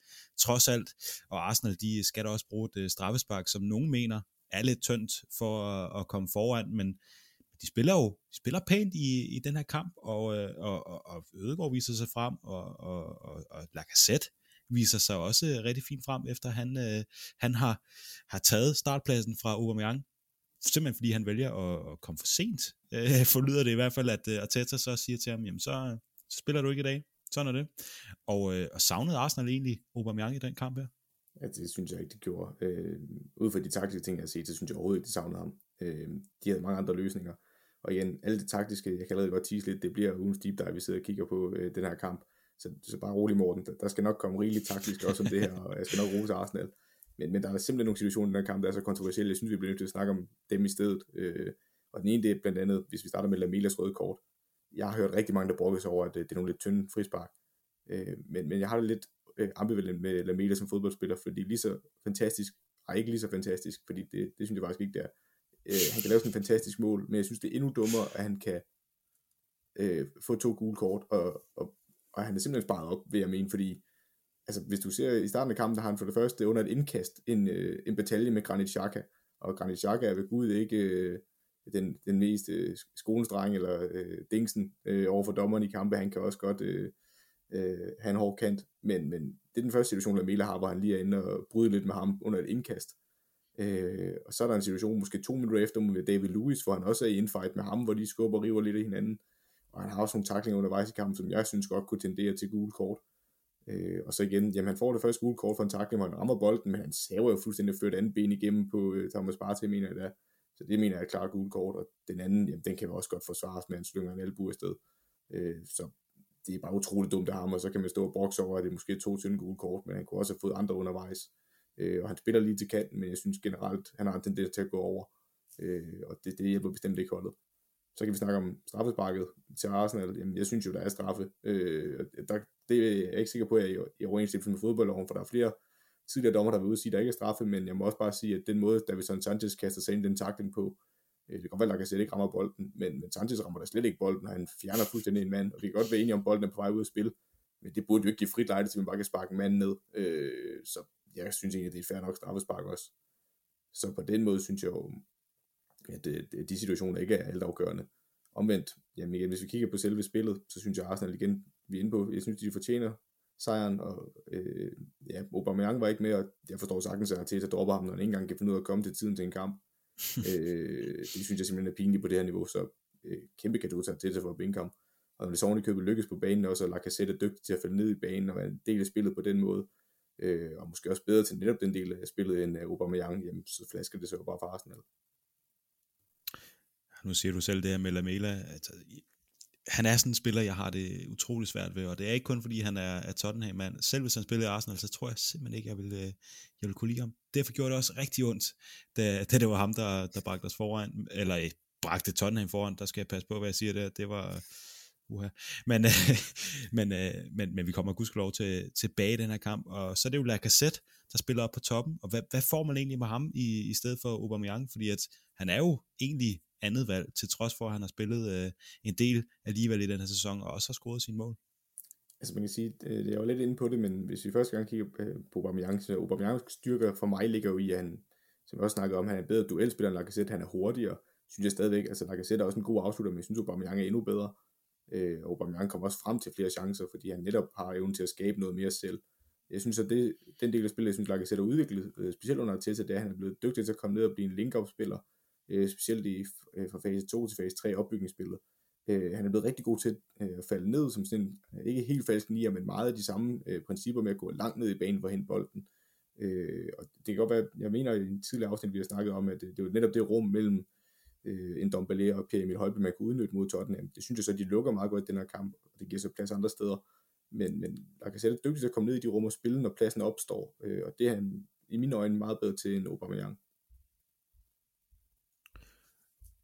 trods alt. Og Arsenal, de skal da også bruge et øh, straffespark, som nogen mener er lidt tyndt for at, at komme foran, men de spiller jo de spiller pænt i, i den her kamp, og, øh, og, og, og Ødegaard viser sig frem, og, og, og, og Lacazette viser sig også øh, rigtig fint frem, efter han, øh, han har, har taget startpladsen fra Aubameyang, simpelthen fordi han vælger at, at komme for sent. Øh, forlyder det i hvert fald, at øh, Arteta så siger til ham, jamen så, så spiller du ikke i dag. Sådan er det. Og, øh, og savnede Arsenal egentlig Aubameyang i den kamp her? Ja, det synes jeg ikke, det gjorde. Øh, ud fra de taktiske ting, jeg har set, så synes jeg overhovedet ikke, de savnede ham. Øh, de havde mange andre løsninger. Og igen, alt det taktiske, jeg kan allerede godt tease lidt, det bliver ugens deep dive, vi sidder og kigger på øh, den her kamp. Så, så bare rolig Morten, der, der skal nok komme rigeligt taktisk også om det her, og jeg skal nok rose Arsenal. Men, men der er simpelthen nogle situationer i den her kamp, der er så kontroversielle. Jeg synes, vi bliver nødt til at snakke om dem i stedet. Øh, og den ene, det er blandt andet, hvis vi starter med Lamelias røde kort. Jeg har hørt rigtig mange, der brokker sig over, at det, det er nogle lidt tynde frispark. Øh, men, men jeg har det lidt øh, ambivalent med Lamela som fodboldspiller, fordi lige så fantastisk, og ikke lige så fantastisk, fordi det, det synes jeg faktisk ikke, det er. Øh, han kan lave sådan en fantastisk mål, men jeg synes, det er endnu dummere, at han kan øh, få to gule kort, og, og, og han er simpelthen sparet op, vil jeg mene, fordi altså, hvis du ser i starten af kampen, der har han for det første under et indkast en, øh, en batalje med Granit Xhaka, og Granit Xhaka er ved Gud ikke øh, den, den mest øh, skolestreng eller øh, dingsen øh, over for dommeren i kampe, han kan også godt øh, øh, have en hård kant, men, men det er den første situation, Lamela har, hvor han lige er inde og bryde lidt med ham under et indkast, Øh, og så er der en situation, måske to minutter efter med David Lewis, hvor han også er i infight med ham, hvor de skubber og river lidt af hinanden. Og han har også nogle taklinger undervejs i kampen, som jeg synes godt kunne tendere til gule kort. Øh, og så igen, jamen han får det første gule kort for en takling, hvor han rammer bolden, men han saver jo fuldstændig ført andet ben igennem på øh, Thomas Partey, mener jeg da. Så det mener jeg er klart gule kort, og den anden, jamen den kan også godt forsvares med, at han slynger en albu afsted. Øh, så det er bare utroligt dumt af ham, og så kan man stå og brokse over, at det er måske to til gule kort, men han kunne også have fået andre undervejs. Øh, og han spiller lige til kanten, men jeg synes generelt, han har en tendens til at gå over. Øh, og det, det hjælper bestemt ikke holdet. Så kan vi snakke om straffesparket til Arsenal. Jamen, jeg synes jo, der er straffe. Øh, der, det er jeg ikke sikker på, at jeg er i overensstemmelse med fodboldloven, for der er flere tidligere dommer, der vil udsige, at der ikke er straffe, men jeg må også bare sige, at den måde, Davidson Sanchez kaster sig ind den takling på, øh, det kan godt være, at Lacazette ikke rammer bolden, men, men Sanchez rammer da slet ikke bolden, og han fjerner fuldstændig en mand, og vi kan godt være enige om, bolden er på vej ud af spil, men det burde jo ikke give frit lejde til, at man bare kan sparke en mand ned. Øh, så jeg synes egentlig, det er fair nok straffespark også. Så på den måde synes jeg jo, at det, de situationer ikke er altafgørende. Omvendt, jamen igen, hvis vi kigger på selve spillet, så synes jeg Arsenal igen, vi er inde på, jeg synes, de fortjener sejren, og øh, ja, Aubameyang var ikke med, og jeg forstår sagtens, at Arteta dropper ham, når han ikke engang kan finde ud af at komme til tiden til en kamp. øh, det synes jeg simpelthen er pinligt på det her niveau, så øh, kæmpe kado til Arteta for at vinde kamp. Og når det så oven i købet lykkes på banen også, og Lacazette er dygtig til at falde ned i banen, og være en del af spillet på den måde, øh, og måske også bedre til netop den del af spillet end uh, Aubameyang, jamen, så flasker det så jo bare for Arsenal. Nu siger du selv det her med Lamela, altså, han er sådan en spiller, jeg har det utrolig svært ved, og det er ikke kun fordi han er, er Tottenham-mand. Selv hvis han spiller i Arsenal, så tror jeg simpelthen ikke, jeg vil, øh, jeg vil kunne lide ham. Derfor gjorde det også rigtig ondt, da, da det var ham, der, der bragte os foran, eller eh, bragte Tottenham foran, der skal jeg passe på, hvad jeg siger der. Det var, uha. Men, øh, men, øh, men, men vi kommer gudskelov til, tilbage i den her kamp, og så er det jo Lacazette, der spiller op på toppen, og hvad, hvad får man egentlig med ham i, i stedet for Aubameyang, fordi at han er jo egentlig andet valg, til trods for, at han har spillet øh, en del alligevel i den her sæson, og også har scoret sine mål. Altså man kan sige, det er jo lidt inde på det, men hvis vi første gang kigger øh, på Aubameyang, så Aubameyangs styrker for mig ligger jo i, at han, som jeg også snakkede om, han er en bedre duelspiller end Lacazette, han er hurtigere, synes jeg stadigvæk, altså Lacazette er også en god afslutter, men jeg synes Aubameyang er endnu bedre. Øh, Aubameyang kommer også frem til flere chancer, fordi han netop har evnen til at skabe noget mere selv. Jeg synes, at det, den del af spillet, jeg synes, Lacazette har udviklet, øh, specielt under Arteta, det er, at han er blevet dygtig til at komme ned og blive en link-up-spiller, øh, specielt i, øh, fra fase 2 til fase 3 opbygningsspillet. Øh, han er blevet rigtig god til øh, at falde ned, som sådan en, ikke helt falsk nier, men meget af de samme øh, principper med at gå langt ned i banen for at hente bolden. Øh, og det kan godt være, jeg mener i en tidligere afsnit, vi har snakket om, at det, det er jo netop det rum mellem øh, en Dombele og Pierre Emil Højby, man kunne udnytte mod Tottenham. Det synes jeg så, de lukker meget godt i den her kamp, og det giver så plads andre steder. Men, men der kan sætte dygtigt til at komme ned i de rum og spille, når pladsen opstår. Øh, og det er han i mine øjne meget bedre til end Aubameyang.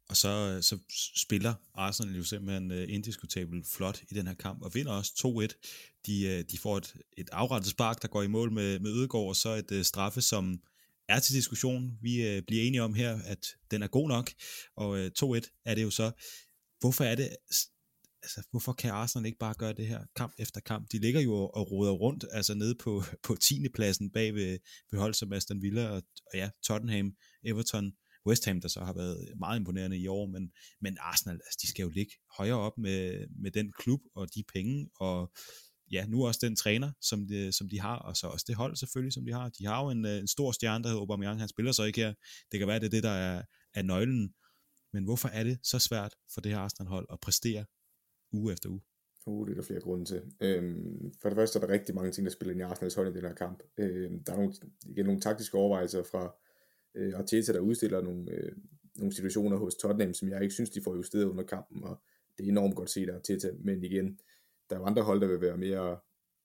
Og så, øh, så spiller Arsenal jo simpelthen uh, indiskutabelt flot i den her kamp, og vinder også 2-1. De, uh, de får et, et afrettet spark, der går i mål med, med Ødegaard, og så et uh, straffe, som er til diskussion. Vi øh, bliver enige om her, at den er god nok, og øh, 2-1 er det jo så. Hvorfor er det, altså, hvorfor kan Arsenal ikke bare gøre det her kamp efter kamp? De ligger jo og roder rundt, altså nede på, på 10. pladsen bag ved, ved hold som Aston Villa og, og ja, Tottenham, Everton, West Ham, der så har været meget imponerende i år, men, men Arsenal, altså, de skal jo ligge højere op med, med den klub og de penge, og ja, nu også den træner, som de, som de har, og så også det hold selvfølgelig, som de har. De har jo en, øh, en stor stjerne, der hedder Aubameyang, han spiller så ikke her. Det kan være, det er det, der er, er nøglen. Men hvorfor er det så svært for det her Arsenal-hold at præstere uge efter uge? Uh, det er der flere grunde til. Øhm, for det første er der rigtig mange ting, der spiller ind i Arsenals hold i den her kamp. Øhm, der er nogle, igen nogle taktiske overvejelser fra øh, Arteta, der udstiller nogle, øh, nogle situationer hos Tottenham, som jeg ikke synes, de får justeret under kampen, og det er enormt godt set af Arteta, men igen, der er jo andre hold, der vil være mere,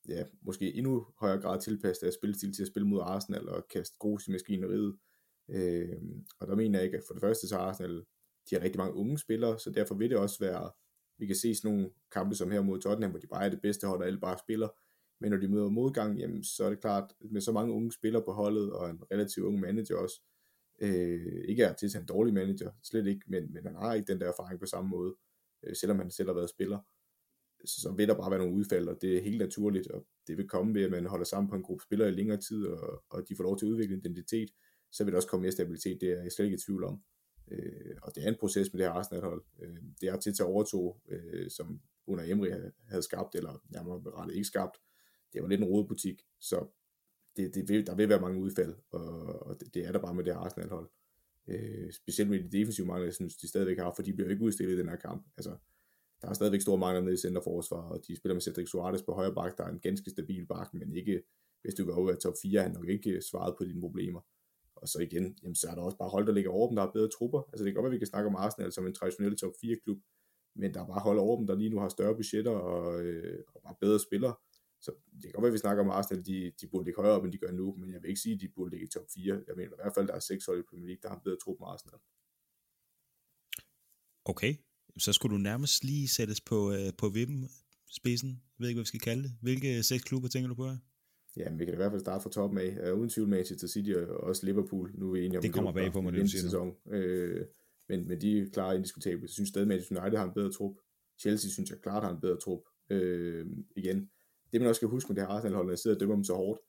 ja, måske endnu højere grad tilpasset af spilstil til at spille mod Arsenal og kaste grus i maskineriet. Øh, og der mener jeg ikke, at for det første så Arsenal, de har rigtig mange unge spillere, så derfor vil det også være, vi kan se sådan nogle kampe som her mod Tottenham, hvor de bare er det bedste hold, og alle bare spiller. Men når de møder modgang, jamen, så er det klart, med så mange unge spillere på holdet, og en relativt ung manager også, Øh, ikke er til en dårlig manager, slet ikke, men, men han har ikke den der erfaring på samme måde, øh, selvom han selv har været spiller. Så, så vil der bare være nogle udfald, og det er helt naturligt, og det vil komme ved, at man holder sammen på en gruppe spillere i længere tid, og, og de får lov til at udvikle identitet, så vil der også komme mere stabilitet, det er jeg slet ikke i tvivl om. Øh, og det er en proces med det her Arsenal-hold. Øh, det er til at overtog, øh, som under Emery havde skabt, eller nærmere rettet ikke skabt. Det var lidt en rodebutik, så det, det vil, der vil være mange udfald, og, og det, det er der bare med det her Arsenal-hold. Øh, specielt med de defensive mangler, jeg synes, de stadigvæk har, for de bliver ikke udstillet i den her kamp. Altså, der er stadigvæk store mangler nede i centerforsvaret, og de spiller med Cedric Suarez på højre bak, der er en ganske stabil bak, men ikke, hvis du går over top 4, han nok ikke svaret på dine problemer. Og så igen, jamen, så er der også bare hold, der ligger over dem, der har bedre trupper. Altså det kan godt være, at vi kan snakke om Arsenal som en traditionel top 4 klub, men der er bare hold over dem, der lige nu har større budgetter og, øh, og bare bedre spillere. Så det kan godt være, at vi snakker om Arsenal, de, de burde ligge højere op, end de gør nu, men jeg vil ikke sige, at de burde ligge i top 4. Jeg mener i hvert fald, der er seks hold i Premier League, der har bedre trup med Arsenal. Okay, så skulle du nærmest lige sættes på, øh, på vippen, spidsen. Jeg ved ikke, hvad vi skal kalde det. Hvilke seks klubber tænker du på her? Ja, vi kan i hvert fald starte fra toppen af. Uh, uden tvivl Manchester City og også Liverpool. Nu er vi enige om, det kommer bag på mig, det sæson. Øh, men, men de er klart indiskutabelt. Jeg synes stadig, Manchester United har en bedre trup. Chelsea synes jeg klart har en bedre trup. Øh, igen, det man også skal huske med det her Arsenal-hold, når jeg sidder og dømmer dem så hårdt,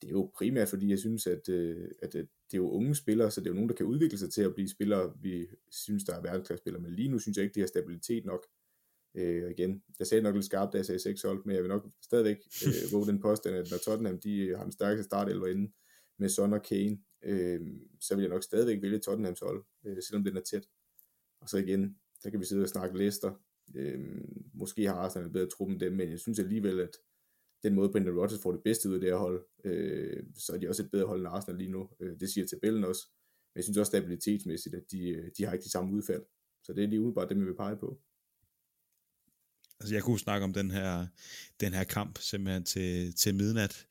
det er jo primært fordi, jeg synes, at, øh, at, at det er jo unge spillere, så det er jo nogen, der kan udvikle sig til at blive spillere, vi synes, der er verdensklassespillere, men lige nu synes jeg ikke, de har stabilitet nok. Øh, igen, jeg sagde nok lidt skarpt, da jeg sagde 6 hold, men jeg vil nok stadigvæk øh, våge den påstand, at når Tottenham de har den stærkeste startelver inde med Son og Kane, øh, så vil jeg nok stadigvæk vælge Tottenhams hold, øh, selvom den er tæt. Og så igen, der kan vi sidde og snakke Leicester. Øh, måske har Arsenal en bedre trup end dem, men jeg synes alligevel, at den måde Brendan Rodgers får det bedste ud af det her hold, øh, så er de også et bedre hold end Arsenal lige nu. Øh, det siger tabellen også. Men jeg synes også stabilitetsmæssigt, at de, øh, de har ikke de samme udfald. Så det er lige umiddelbart dem, vi vil pege på. Altså jeg kunne snakke om den her, den her kamp simpelthen til, til midnat.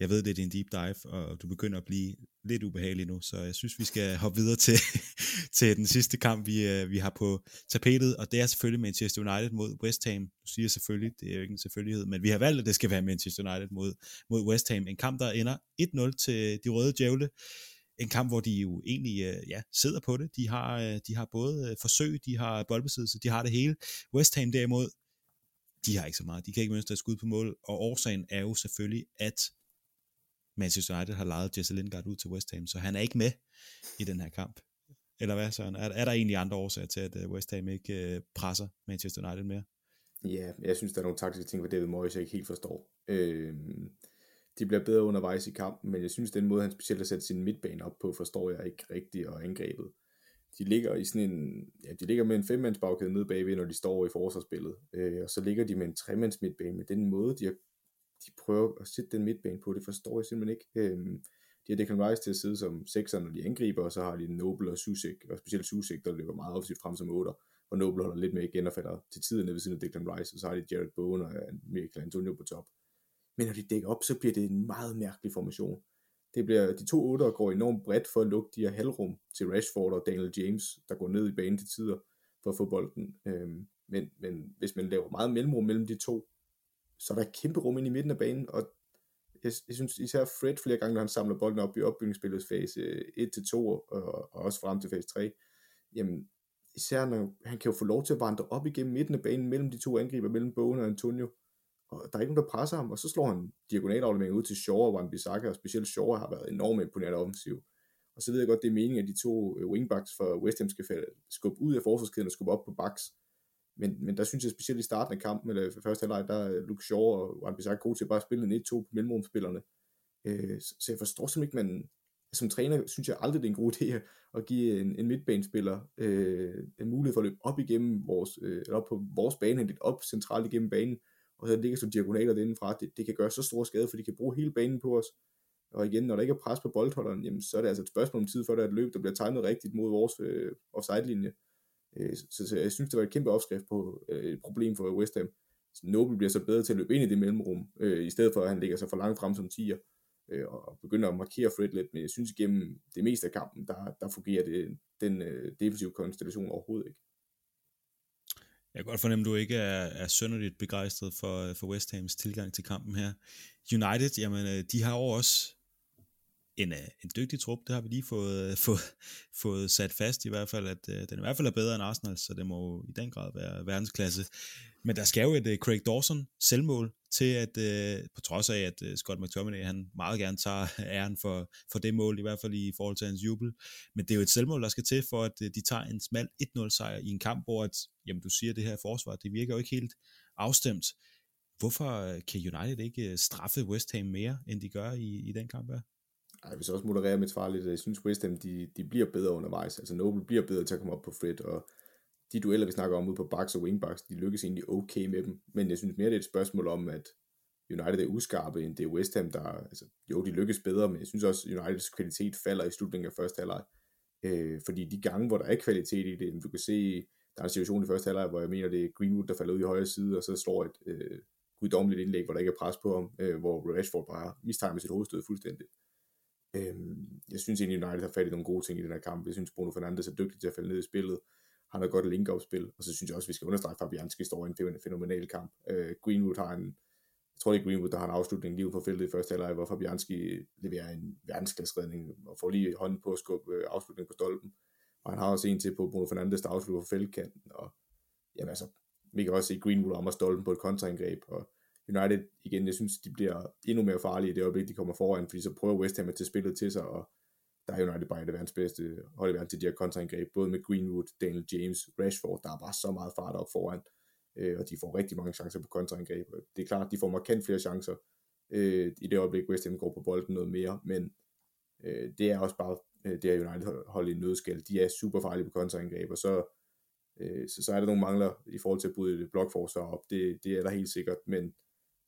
Jeg ved, det er en deep dive, og du begynder at blive lidt ubehagelig nu, så jeg synes, vi skal hoppe videre til, til den sidste kamp, vi, øh, vi har på tapetet, og det er selvfølgelig Manchester United mod West Ham. Du siger selvfølgelig, det er jo ikke en selvfølgelighed, men vi har valgt, at det skal være Manchester United mod, mod West Ham. En kamp, der ender 1-0 til de røde djævle. En kamp, hvor de jo egentlig øh, ja, sidder på det. De har, øh, de har både forsøg, de har boldbesiddelse, de har det hele. West Ham derimod, de har ikke så meget. De kan ikke mønstre et skud på mål, og årsagen er jo selvfølgelig, at Manchester United har lejet Jesse Lingard ud til West Ham, så han er ikke med i den her kamp. Eller hvad, Søren? Er, er der egentlig andre årsager til, at øh, West Ham ikke øh, presser Manchester United mere? Ja, jeg synes, der er nogle taktiske ting, hvor David Moyes jeg ikke helt forstår. Øh, de bliver bedre undervejs i kampen, men jeg synes, den måde, han specielt har sat sin midtbane op på, forstår jeg ikke rigtigt og angrebet. De ligger i sådan en, ja, de ligger med en femmands bagkæde nede bagved, når de står i forsvarsspillet, øh, og så ligger de med en tremands midtbane, med den måde, de har de prøver at sætte den midtbane på, det forstår jeg simpelthen ikke. Øhm, de har Declan Rice til at sidde som sekser, når de angriber, og så har de Noble og Susik, og specielt Susik, der løber meget offensivt frem som otter, og Noble holder lidt med igen og falder til tiden ved siden af Declan Rice, og så har de Jared Bowen og øh, Michael Antonio på top. Men når de dækker op, så bliver det en meget mærkelig formation. Det bliver, de to otter går enormt bredt for at lukke de her halvrum til Rashford og Daniel James, der går ned i banen til tider for at få bolden. Øhm, men, men hvis man laver meget mellemrum mellem de to, så er der et kæmpe rum ind i midten af banen, og jeg, jeg synes især Fred flere gange, når han samler bolden op i opbygningsspillets fase øh, 1-2, og, og også frem til fase 3, jamen især når han kan jo få lov til at vandre op igennem midten af banen mellem de to angriber, mellem Bowen og Antonio, og der er ikke nogen, der presser ham, og så slår han diagonalaflevering ud til Shaw og Wan-Bissaka, og specielt Shaw har været enormt imponerende offensiv. Og så ved jeg godt, det er meningen, at de to øh, wingbacks for West Ham skal skubbe ud af forsvarskæden og skubbe op på backs, men, men der synes jeg specielt i starten af kampen, eller første halvleg, der er Luke Shaw og Juan Bissaka gode til at bare spille en 1-2 på mellemrumspillerne. Øh, så jeg forstår simpelthen ikke, man, som træner synes jeg aldrig, det er en god idé at give en, en midtbanespiller øh, en mulighed for at løbe op igennem vores, øh, eller op på vores bane, lidt op centralt igennem banen, og så ligger så diagonaler indenfra, det, det kan gøre så stor skade, for de kan bruge hele banen på os. Og igen, når der ikke er pres på boldholderen, jamen, så er det altså et spørgsmål om tid, før der er et løb, der bliver tegnet rigtigt mod vores øh, offside-linje. Øh, Øh, så, så jeg synes, det var et kæmpe opskrift på øh, et problem for West Ham. Noble bliver så bedre til at løbe ind i det mellemrum, øh, i stedet for at han ligger så for langt frem som tiger, øh, og begynder at markere Fred lidt, men jeg synes igennem det meste af kampen, der, der fungerer det, den øh, defensive konstellation overhovedet ikke. Jeg kan godt fornemme, at du ikke er, er sønderligt begejstret for, for West Hams tilgang til kampen her. United, jamen, øh, de har jo også en, øh, en dygtig trup, det har vi lige fået, øh, få, fået, sat fast i hvert fald, at øh, den i hvert fald er bedre end Arsenal, så det må i den grad være verdensklasse. Men der skal jo et øh, Craig Dawson selvmål til, at øh, på trods af, at øh, Scott McTominay han meget gerne tager æren for, for det mål, i hvert fald i forhold til hans jubel. Men det er jo et selvmål, der skal til for, at øh, de tager en smal 1-0 sejr i en kamp, hvor at, jamen, du siger, at det her forsvar, det virker jo ikke helt afstemt. Hvorfor øh, kan United ikke straffe West Ham mere, end de gør i, i den kamp her? Jeg vil så også moderere mit svar lidt. Jeg synes, West Ham, de, de bliver bedre undervejs. Altså Noble bliver bedre til at komme op på Fred, og de dueller, vi snakker om ude på backs og wingbacks, de lykkes egentlig okay med dem. Men jeg synes mere, det er et spørgsmål om, at United er uskarpe, end det er West Ham, der, altså, jo, de lykkes bedre, men jeg synes også, Uniteds kvalitet falder i slutningen af første halvleg. Øh, fordi de gange, hvor der er kvalitet i det, du kan se, der er en situation i første halvleg, hvor jeg mener, det er Greenwood, der falder ud i højre side, og så slår et øh, guddommeligt indlæg, hvor der ikke er pres på ham, øh, hvor Rashford bare mistimer sit hovedstød fuldstændig. Øhm, jeg synes egentlig, United har fat i nogle gode ting i den her kamp. Jeg synes, Bruno Fernandes er dygtig til at falde ned i spillet. Han har godt link spil og så synes jeg også, at vi skal understrege, Fabianski står i en fænomenal kamp. Øh, Greenwood har en, jeg tror det er Greenwood, der har en afslutning lige ud for feltet i første halvleg, hvor Fabianski leverer en verdensklasseredning og får lige hånden på at skubbe øh, på stolpen. Og han har også en til på Bruno Fernandes, der afslutter på feltkanten. Og jamen altså, vi kan også se Greenwood om at stolpen på et kontraangreb, og United, igen, jeg synes, de bliver endnu mere farlige i det øjeblik, de kommer foran, fordi så prøver West Ham at tage spillet til sig, og der er United bare det verdens bedste hold i verden til de her kontraangreb, både med Greenwood, Daniel James, Rashford, der er bare så meget fart op foran, øh, og de får rigtig mange chancer på kontraangreb. Det er klart, de får markant flere chancer øh, i det øjeblik, West Ham går på bolden noget mere, men øh, det er også bare øh, det her United hold i nødskal. De er super farlige på kontraangreb, og så, øh, så, så er der nogle mangler i forhold til at bryde blokforsvar op. Det, det er der helt sikkert, men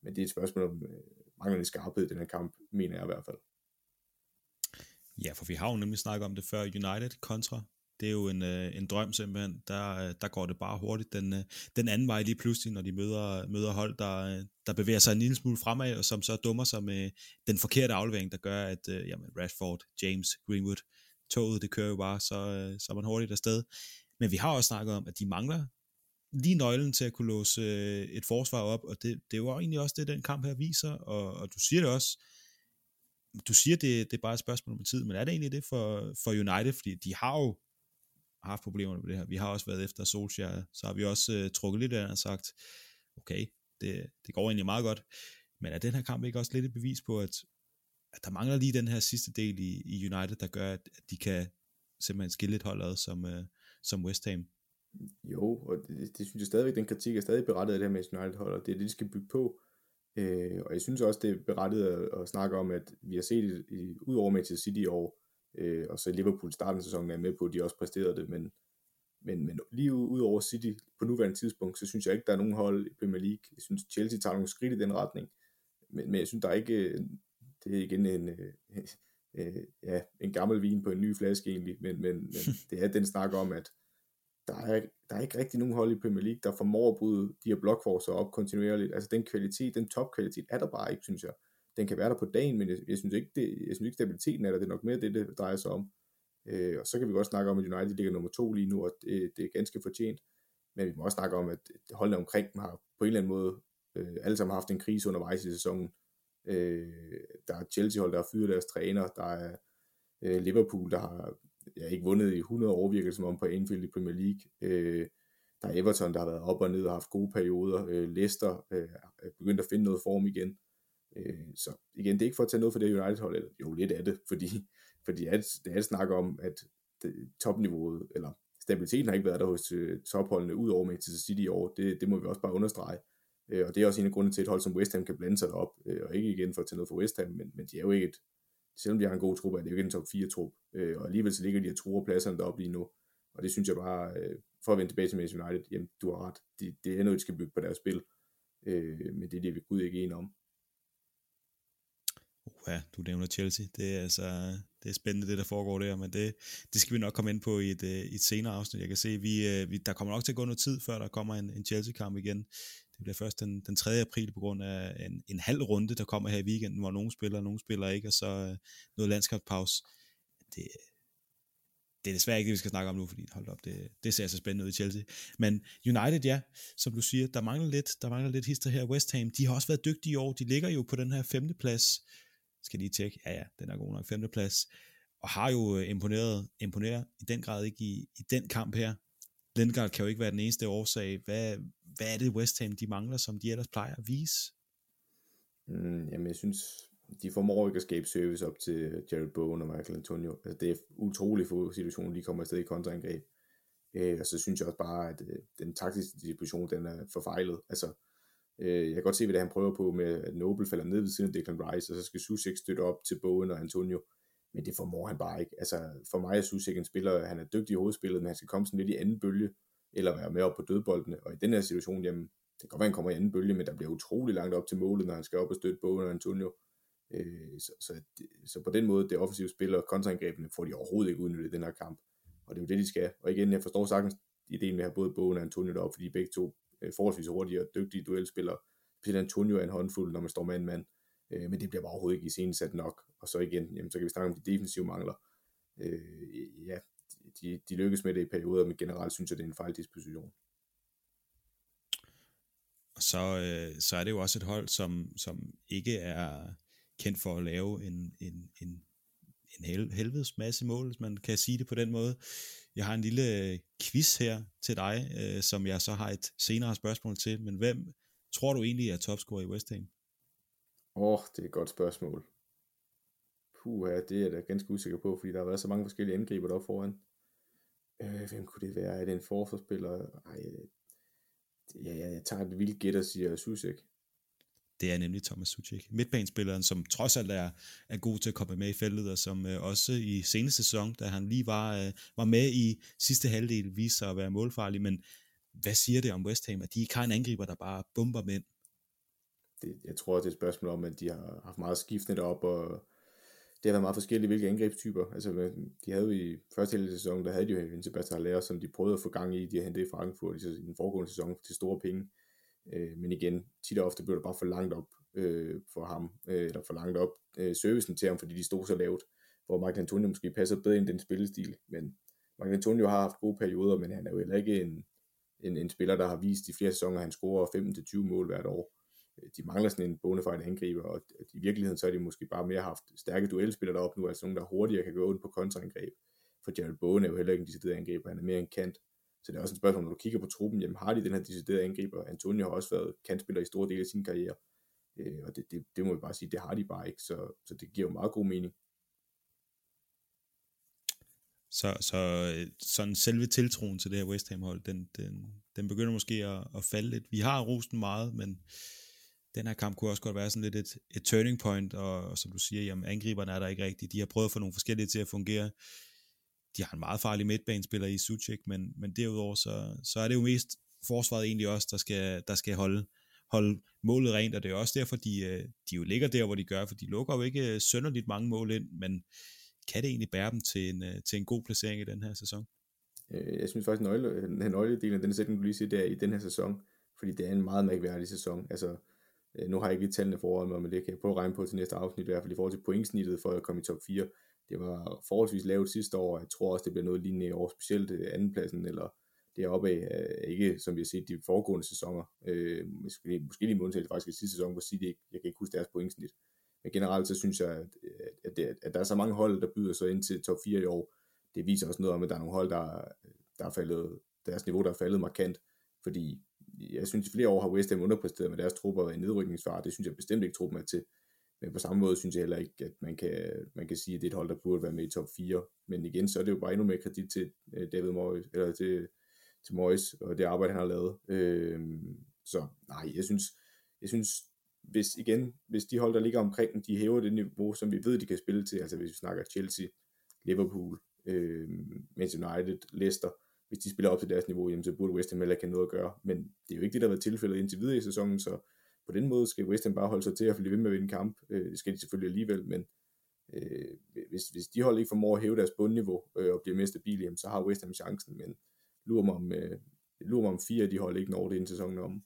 men det er et spørgsmål om øh, manglende skarphed i den her kamp, mener jeg i hvert fald. Ja, for vi har jo nemlig snakket om det før, United kontra det er jo en, øh, en drøm simpelthen. Der, øh, der går det bare hurtigt den, øh, den anden vej lige pludselig, når de møder, møder hold, der, øh, der bevæger sig en lille smule fremad, og som så dummer sig med den forkerte aflevering, der gør, at øh, jamen, Rashford, James, Greenwood, toget, det kører jo bare, så, øh, så er man hurtigt afsted. Men vi har også snakket om, at de mangler lige nøglen til at kunne låse øh, et forsvar op, og det, det var egentlig også det, den kamp her viser, og, og du siger det også, du siger, det, det er bare et spørgsmål om tid, men er det egentlig det for, for United, fordi de har jo haft problemer med det her. Vi har også været efter Solskjaer, så har vi også uh, trukket lidt af og sagt, okay, det, det går egentlig meget godt, men er den her kamp ikke også lidt et bevis på, at, at der mangler lige den her sidste del i, i United, der gør, at, at de kan simpelthen skille et hold ad som, uh, som West Ham? Jo, og det, det synes jeg stadigvæk, den kritik er stadig berettiget af det her med United hold, og det er det, de skal bygge på. Øh, og jeg synes også, det er berettiget at, at snakke om, at vi har set, i, i, ud over Manchester City i år, øh, og så Liverpool starten af sæsonen er med på, at de også præsterede det, men, men, men lige ud over City på nuværende tidspunkt, så synes jeg ikke, der er nogen hold i Premier League. Jeg synes, Chelsea tager nogle skridt i den retning, men, men jeg synes, der er ikke, det er igen en, øh, øh, ja, en gammel vin på en ny flaske egentlig, men, men, men det er den snak om, at der er, der er ikke rigtig nogen hold i Premier League, der formår at bryde de her blokforser op kontinuerligt. Altså den kvalitet, den topkvalitet er der bare ikke, synes jeg. Den kan være der på dagen, men jeg, jeg synes ikke, det, jeg synes ikke stabiliteten er der. Det er nok mere det, det drejer sig om. Øh, og så kan vi godt snakke om, at United ligger nummer to lige nu, og det, det er ganske fortjent. Men vi må også snakke om, at holdene omkring dem har på en eller anden måde øh, alle sammen haft en krise undervejs i sæsonen. Øh, der er Chelsea-hold, der har fyret deres træner, der er øh, Liverpool, der har ja, ikke vundet i 100 år, virker som om på Anfield i Premier League. Øh, der er Everton, der har været op og ned og haft gode perioder. Øh, Leicester øh, er begyndt at finde noget form igen. Øh, så igen, det er ikke for at tage noget for det United-hold, eller jo, lidt af det, fordi, fordi det, er, det er snak om, at det, topniveauet, eller stabiliteten har ikke været der hos øh, topholdene, ud over Manchester City i år. Det, det må vi også bare understrege. Øh, og det er også en af grundene til, at et hold som West Ham kan blande sig derop, øh, og ikke igen for at tage noget for West Ham, men, men de er jo ikke et, selvom de har en god trup, er det jo ikke en top 4 trup, øh, og alligevel så ligger de og truer pladserne deroppe lige nu, og det synes jeg bare, øh, for at vende tilbage til Manchester United, jamen du har ret, det, det er noget, de skal bygge på deres spil, øh, men det er det, vi Gud ikke enige om. Ja, du nævner Chelsea. Det er altså det er spændende, det der foregår der, men det, det skal vi nok komme ind på i et, øh, et senere afsnit. Jeg kan se, vi, øh, vi, der kommer nok til at gå noget tid, før der kommer en, en Chelsea-kamp igen. Det bliver først den, den 3. april på grund af en, en halv runde, der kommer her i weekenden, hvor nogen spiller, og nogen spiller ikke, og så øh, noget landskabspause. Det, det er desværre ikke det, vi skal snakke om nu, fordi hold op, det, det ser så spændende ud i Chelsea. Men United, ja, som du siger, der mangler lidt, der mangler lidt hister her. West Ham, de har også været dygtige i år. De ligger jo på den her femte plads. Skal lige tjekke? Ja, ja, den er god nok. Femte plads. Og har jo øh, imponeret, imponeret i den grad ikke i, i den kamp her. Lindgaard kan jo ikke være den eneste årsag. Hvad, hvad er det West Ham, de mangler, som de ellers plejer at vise? Mm, jamen, jeg synes, de formår ikke at skabe service op til Jared Bowen og Michael Antonio. Altså, det er utrolig få situationer, de kommer afsted i kontraangreb. Øh, og så synes jeg også bare, at øh, den taktiske disposition, den er forfejlet. Altså, øh, jeg kan godt se, hvad det han prøver på med, at Noble falder ned ved siden af Declan Rice, og så skal Susek støtte op til Bowen og Antonio. Men det formår han bare ikke. Altså, for mig er Susek en spiller, han er dygtig i hovedspillet, men han skal komme sådan lidt i anden bølge, eller være med op på dødboldene. Og i den her situation, jamen, det kan godt være, han kommer i anden bølge, men der bliver utrolig langt op til målet, når han skal op og støtte Bowen og Antonio. Øh, så, så, så, på den måde, det offensive spil og kontraangrebene får de overhovedet ikke udnyttet i den her kamp. Og det er jo det, de skal. Og igen, jeg forstår sagtens ideen med at have både Bowen og Antonio deroppe, fordi begge to Øh, forholdsvis hurtige og dygtige duelspillere. Peter Antonio er en håndfuld, når man står mand-mand. Øh, men det bliver bare overhovedet ikke i scenen sat nok. Og så igen, jamen, så kan vi snakke om de defensive mangler. Øh, ja, de, de lykkes med det i perioder, men generelt synes jeg, det er en fejldisposition. Og så, øh, så er det jo også et hold, som, som ikke er kendt for at lave en, en, en, en hel, helvedes masse mål, hvis man kan sige det på den måde. Jeg har en lille øh, quiz her til dig, øh, som jeg så har et senere spørgsmål til, men hvem tror du egentlig er topscorer i West Ham? Åh, oh, det er et godt spørgsmål. Puh, ja, det er jeg da ganske usikker på, fordi der har været så mange forskellige angriber deroppe foran. Øh, hvem kunne det være? Er det en forsvarsspiller? Ej, øh, ja, jeg tager et vildt gæt og siger Susek. Det er nemlig Thomas Suchek, midtbanespilleren, som trods alt er, er god til at komme med i feltet, og som øh, også i seneste sæson, da han lige var, øh, var med i sidste halvdel, viste sig at være målfarlig. Men hvad siger det om West Ham, at de ikke har en angriber, der bare bomber mænd? Det, jeg tror, det er et spørgsmål om, at de har haft meget skiftende op, og det har været meget forskelligt, hvilke angrebstyper. Altså, de havde jo i første halvdel af sæsonen, der havde de jo en Sebastian Haller, som de prøvede at få gang i. De har hentet i Frankfurt i den foregående sæson til store penge. Øh, men igen, tit og ofte blev det bare for langt op øh, for ham, øh, eller for langt op øh, servicen til ham, fordi de stod så lavt, hvor Mark Antonio måske passer bedre ind i den spillestil. Men Mark Antonio har haft gode perioder, men han er jo heller ikke en, en, en spiller, der har vist i flere sæsoner, at han scorer 15-20 mål hvert år. Øh, de mangler sådan en bonafide angriber, og i virkeligheden så er de måske bare mere haft stærke duelspillere deroppe nu, altså nogen, der hurtigere kan gå ud på kontraangreb. For Jared Bowen er jo heller ikke en decideret angriber, han er mere en kant. Så det er også et spørgsmål, når du kigger på truppen, jamen har de den her deciderede angriber? Antonio har også været kantspiller i store dele af sin karriere, øh, og det, det, det må vi bare sige, det har de bare ikke, så, så det giver jo meget god mening. Så, så øh, sådan selve tiltroen til det her West Ham hold, den, den, den begynder måske at, at falde lidt. Vi har rosten meget, men den her kamp kunne også godt være sådan lidt et, et turning point, og, og som du siger, jamen angriberne er der ikke rigtigt. De har prøvet at få nogle forskellige til at fungere. De har en meget farlig midtbanespiller i Suchek, men, men derudover så, så er det jo mest forsvaret egentlig også, der skal, der skal holde, holde målet rent, og det er også derfor, de, øh, de jo ligger der, hvor de gør, for de lukker jo ikke øh, sønderligt mange mål ind, men kan det egentlig bære dem til en, øh, til en god placering i den her sæson? Jeg synes faktisk, at nøgle, den nøgledelen af den sætning, du lige siger, det er i den her sæson, fordi det er en meget mærkværdig sæson. Altså, nu har jeg ikke lige tallene foran mig, men det kan jeg prøve at regne på til næste afsnit, i hvert fald i forhold til pointsnittet for at komme i top 4. Det var forholdsvis lavt sidste år, jeg tror også, det bliver noget lignende i år, specielt øh, andenpladsen, eller deroppe af, øh, ikke som vi har set de foregående sæsoner, øh, måske, måske lige undtagelse faktisk i sidste sæson, hvor City jeg kan ikke huske deres pointsnit, men generelt så synes jeg, at, at, det, at der er så mange hold, der byder sig ind til top 4 i år, det viser også noget om, at der er nogle hold, der, der er faldet, deres niveau der er faldet markant, fordi jeg synes i flere år har West Ham underpræsteret med deres trupper i nedrykningsfare, det synes jeg bestemt ikke truppen er til, men på samme måde synes jeg heller ikke, at man kan, man kan sige, at det er et hold, der burde være med i top 4. Men igen, så er det jo bare endnu mere kredit til øh, David Moyes, eller til, til Moyes og det arbejde, han har lavet. Øh, så nej, jeg synes, jeg synes hvis igen, hvis de hold, der ligger omkring de hæver det niveau, som vi ved, de kan spille til, altså hvis vi snakker Chelsea, Liverpool, øh, Manchester United, Leicester, hvis de spiller op til deres niveau, jamen, så burde West Ham heller ikke have noget at gøre. Men det er jo ikke det, der har været tilfældet indtil videre i sæsonen, så på den måde skal West Ham bare holde sig til at blive ved med at vinde kamp. Øh, det skal de selvfølgelig alligevel, men øh, hvis, hvis de hold ikke formår at hæve deres bundniveau øh, og bliver mere stabile, jamen, så har West Ham chancen, men lurer mig om, øh, lurer mig om fire af de hold ikke når det inden sæsonen om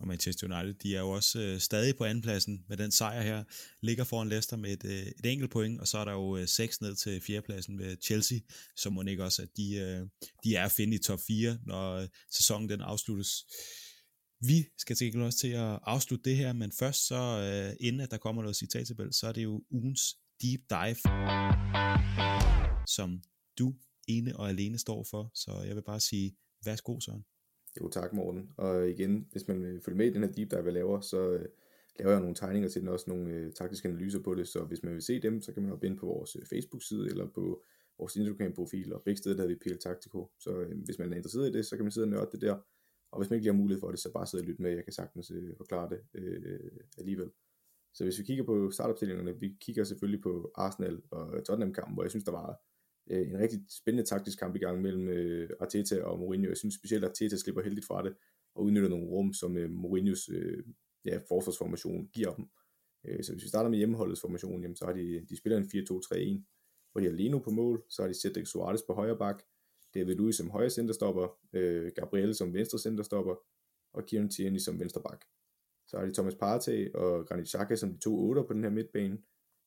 og Manchester United, de er jo også øh, stadig på andenpladsen med den sejr her, ligger foran Leicester med et, øh, et enkelt point, og så er der jo øh, seks ned til fjerdepladsen med Chelsea, som må ikke også, at de, øh, de er at finde i top 4, når øh, sæsonen den afsluttes. Vi skal til også til at afslutte det her, men først så, øh, inden at der kommer noget citattabel, så er det jo ugens deep dive, som du ene og alene står for, så jeg vil bare sige, værsgo Søren. Jo, tak Morten. Og igen, hvis man vil følge med i den her deep dive, jeg laver, så øh, laver jeg nogle tegninger til den, også nogle øh, taktiske analyser på det, så hvis man vil se dem, så kan man hoppe ind på vores øh, Facebook-side, eller på vores Instagram-profil, og begge steder der har vi PL Taktiko. Så øh, hvis man er interesseret i det, så kan man sidde og nørde det der, og hvis man ikke lige har mulighed for det, så bare sidde og lytte med, jeg kan sagtens øh, forklare det øh, alligevel. Så hvis vi kigger på startopstillingerne, vi kigger selvfølgelig på Arsenal og Tottenham-kampen, hvor jeg synes, der var øh, en rigtig spændende taktisk kamp i gang mellem øh, Arteta og Mourinho. Jeg synes specielt, at Arteta slipper heldigt fra det, og udnytter nogle rum, som øh, Mourinhos øh, ja, forsvarsformation giver dem. Øh, så hvis vi starter med hjemmeholdets formation, jamen, så har de, de spiller en 4-2-3-1, hvor de har Leno på mål, så har de Cedric Suarez på højre bak, David Luiz som højre centerstopper, øh, Gabriel som venstre centerstopper, og Kieran Tierney som venstre bak. Så har de Thomas Partey og Granit Xhaka som de to otter på den her midtbane.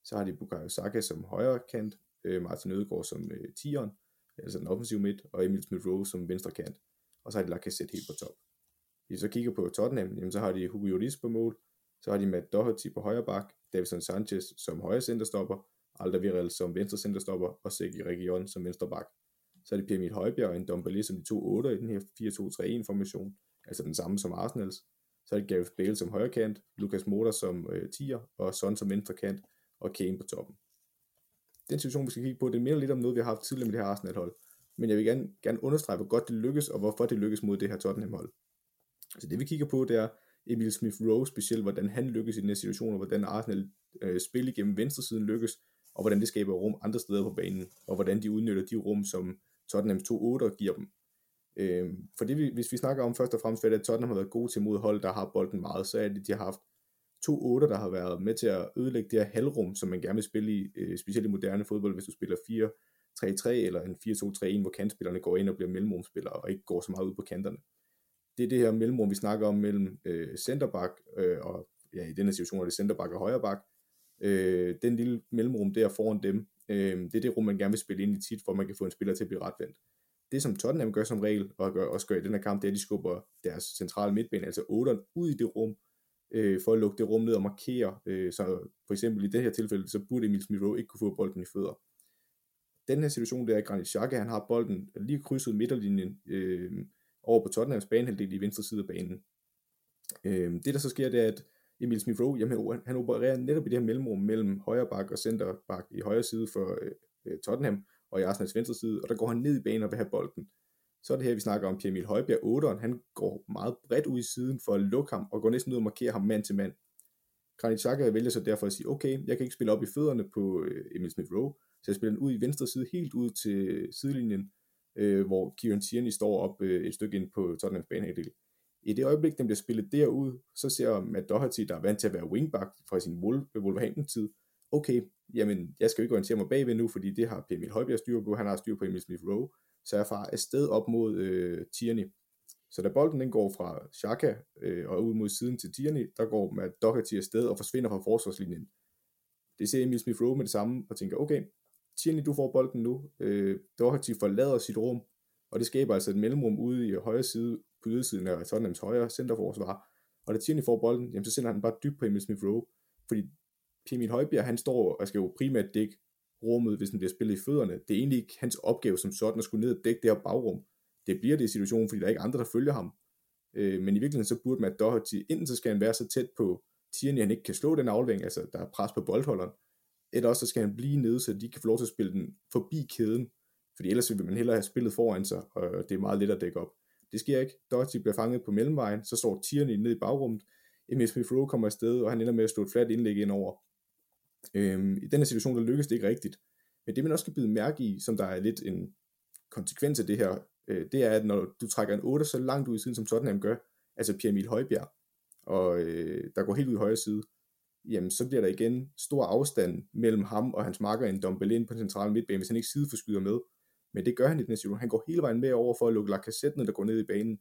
Så har de Bukayo Saka som højre kant, øh, Martin Ødegaard som øh, tieren, altså den offensiv midt, og Emil Smith-Rowe som venstre kant, og så har de Lacazette helt på top. Hvis vi så kigger på Tottenham, jamen så har de Hugo Lloris på mål, så har de Matt Doherty på højre bak, Davison Sanchez som højre centerstopper, Alderweireld som venstre centerstopper, og Sergi Region som venstre bak. Så er det Pierre Højbjerg og en Dombele som de to 8 i den her 4-2-3-1 formation, altså den samme som Arsenals. Så er det Gareth Bale som højre kant, Lucas Moura som øh, tier, og Son som venstre kant, og Kane på toppen den situation, vi skal kigge på, det minder lidt om noget, vi har haft tidligere med det her Arsenal-hold. Men jeg vil gerne, gerne understrege, hvor godt det lykkes, og hvorfor det lykkes mod det her Tottenham-hold. Så det vi kigger på, det er Emil Smith-Rowe specielt, hvordan han lykkes i den her situation, og hvordan Arsenal øh, spil igennem venstresiden lykkes, og hvordan det skaber rum andre steder på banen, og hvordan de udnytter de rum, som Tottenhams 2-8 giver dem. Øh, for det, vi, hvis vi snakker om først og fremmest, at Tottenham har været gode til mod hold, der har bolden meget, så er det, de har haft to otter, der har været med til at ødelægge det her halvrum, som man gerne vil spille i, øh, specielt i moderne fodbold, hvis du spiller 4-3-3 eller en 4-2-3-1, hvor kantspillerne går ind og bliver mellemrumspillere og ikke går så meget ud på kanterne. Det er det her mellemrum, vi snakker om mellem øh, centerback øh, og ja, i denne situation er det centerback og højreback. Øh, den lille mellemrum der foran dem, øh, det er det rum, man gerne vil spille ind i tit, for man kan få en spiller til at blive retvendt. Det som Tottenham gør som regel, og gør, også gør i den her kamp, det er, at de skubber deres centrale midtbane, altså 8'eren, ud i det rum, øh, for at lukke det rum ned og markere. Øh, så for eksempel i det her tilfælde, så burde Emil Smith ikke kunne få bolden i fødder. Den her situation, der er Granit Xhaka, han har bolden lige krydset midterlinjen øh, over på Tottenhams banehalvdel i venstre side af banen. Øh, det der så sker, det er, at Emil Smith Rowe, jamen, han opererer netop i det her mellemrum mellem højre bak og center bak i højre side for øh, øh, Tottenham, og i Arsenals venstre side, og der går han ned i banen og vil have bolden. Så er det her, vi snakker om Pierre Emil Højbjerg, 8'eren, han går meget bredt ud i siden for at lukke ham, og går næsten ud og markere ham mand til mand. Granit Xhaka vælger så derfor at sige, okay, jeg kan ikke spille op i fødderne på øh, Emil Smith Rowe, så jeg spiller den ud i venstre side, helt ud til sidelinjen, øh, hvor Kieran Tierney står op øh, et stykke ind på Tottenhams banehalvdel. I det øjeblik, den bliver spillet derud, så ser Matt Doherty, der er vant til at være wingback fra sin Wolverhampton-tid, okay, jamen, jeg skal jo ikke orientere mig bagved nu, fordi det har Emil Højbjerg styr på, han har styr på Emil Smith Rowe, så jeg farer afsted op mod øh, Tierney. Så da bolden den går fra Xhaka øh, og ud mod siden til Tierney, der går Matt Doherty afsted og forsvinder fra forsvarslinjen. Det ser Emil Smith Rowe med det samme og tænker, okay, Tierney, du får bolden nu. Øh, Doherty forlader sit rum, og det skaber altså et mellemrum ude i højre side, på ydersiden af Tottenhams højre centerforsvar. Og da Tierney får bolden, jamen, så sender han bare dybt på Emil Smith Rowe, fordi Emil Højbjerg, han står og skal jo primært dække rummet, hvis den bliver spillet i fødderne. Det er egentlig ikke hans opgave som sådan at skulle ned og dække det her bagrum. Det bliver det i situationen, fordi der er ikke andre, der følger ham. Øh, men i virkeligheden så burde Matt Doherty, enten så skal han være så tæt på Tierney, han ikke kan slå den aflevering, altså der er pres på boldholderen, eller også så skal han blive nede, så de kan få lov til at spille den forbi kæden, fordi ellers vil man hellere have spillet foran sig, og det er meget let at dække op. Det sker ikke. Doherty bliver fanget på mellemvejen, så står Tierney ned i bagrummet, Emil Smith Rowe kommer afsted, og han ender med at slå et fladt indlæg ind over. Øhm, I denne situation, der lykkes det ikke rigtigt. Men det man også skal bide mærke i, som der er lidt en konsekvens af det her, øh, det er, at når du trækker en 8 så langt ud i siden, som Tottenham gør, altså Pierre Emil Højbjerg, og øh, der går helt ud i højre side, jamen så bliver der igen stor afstand mellem ham og hans marker en Dombelin på den centrale midtbane, hvis han ikke sideforskyder med. Men det gør han i den situation. Han går hele vejen med over for at lukke Lacazette ned, der går ned i banen.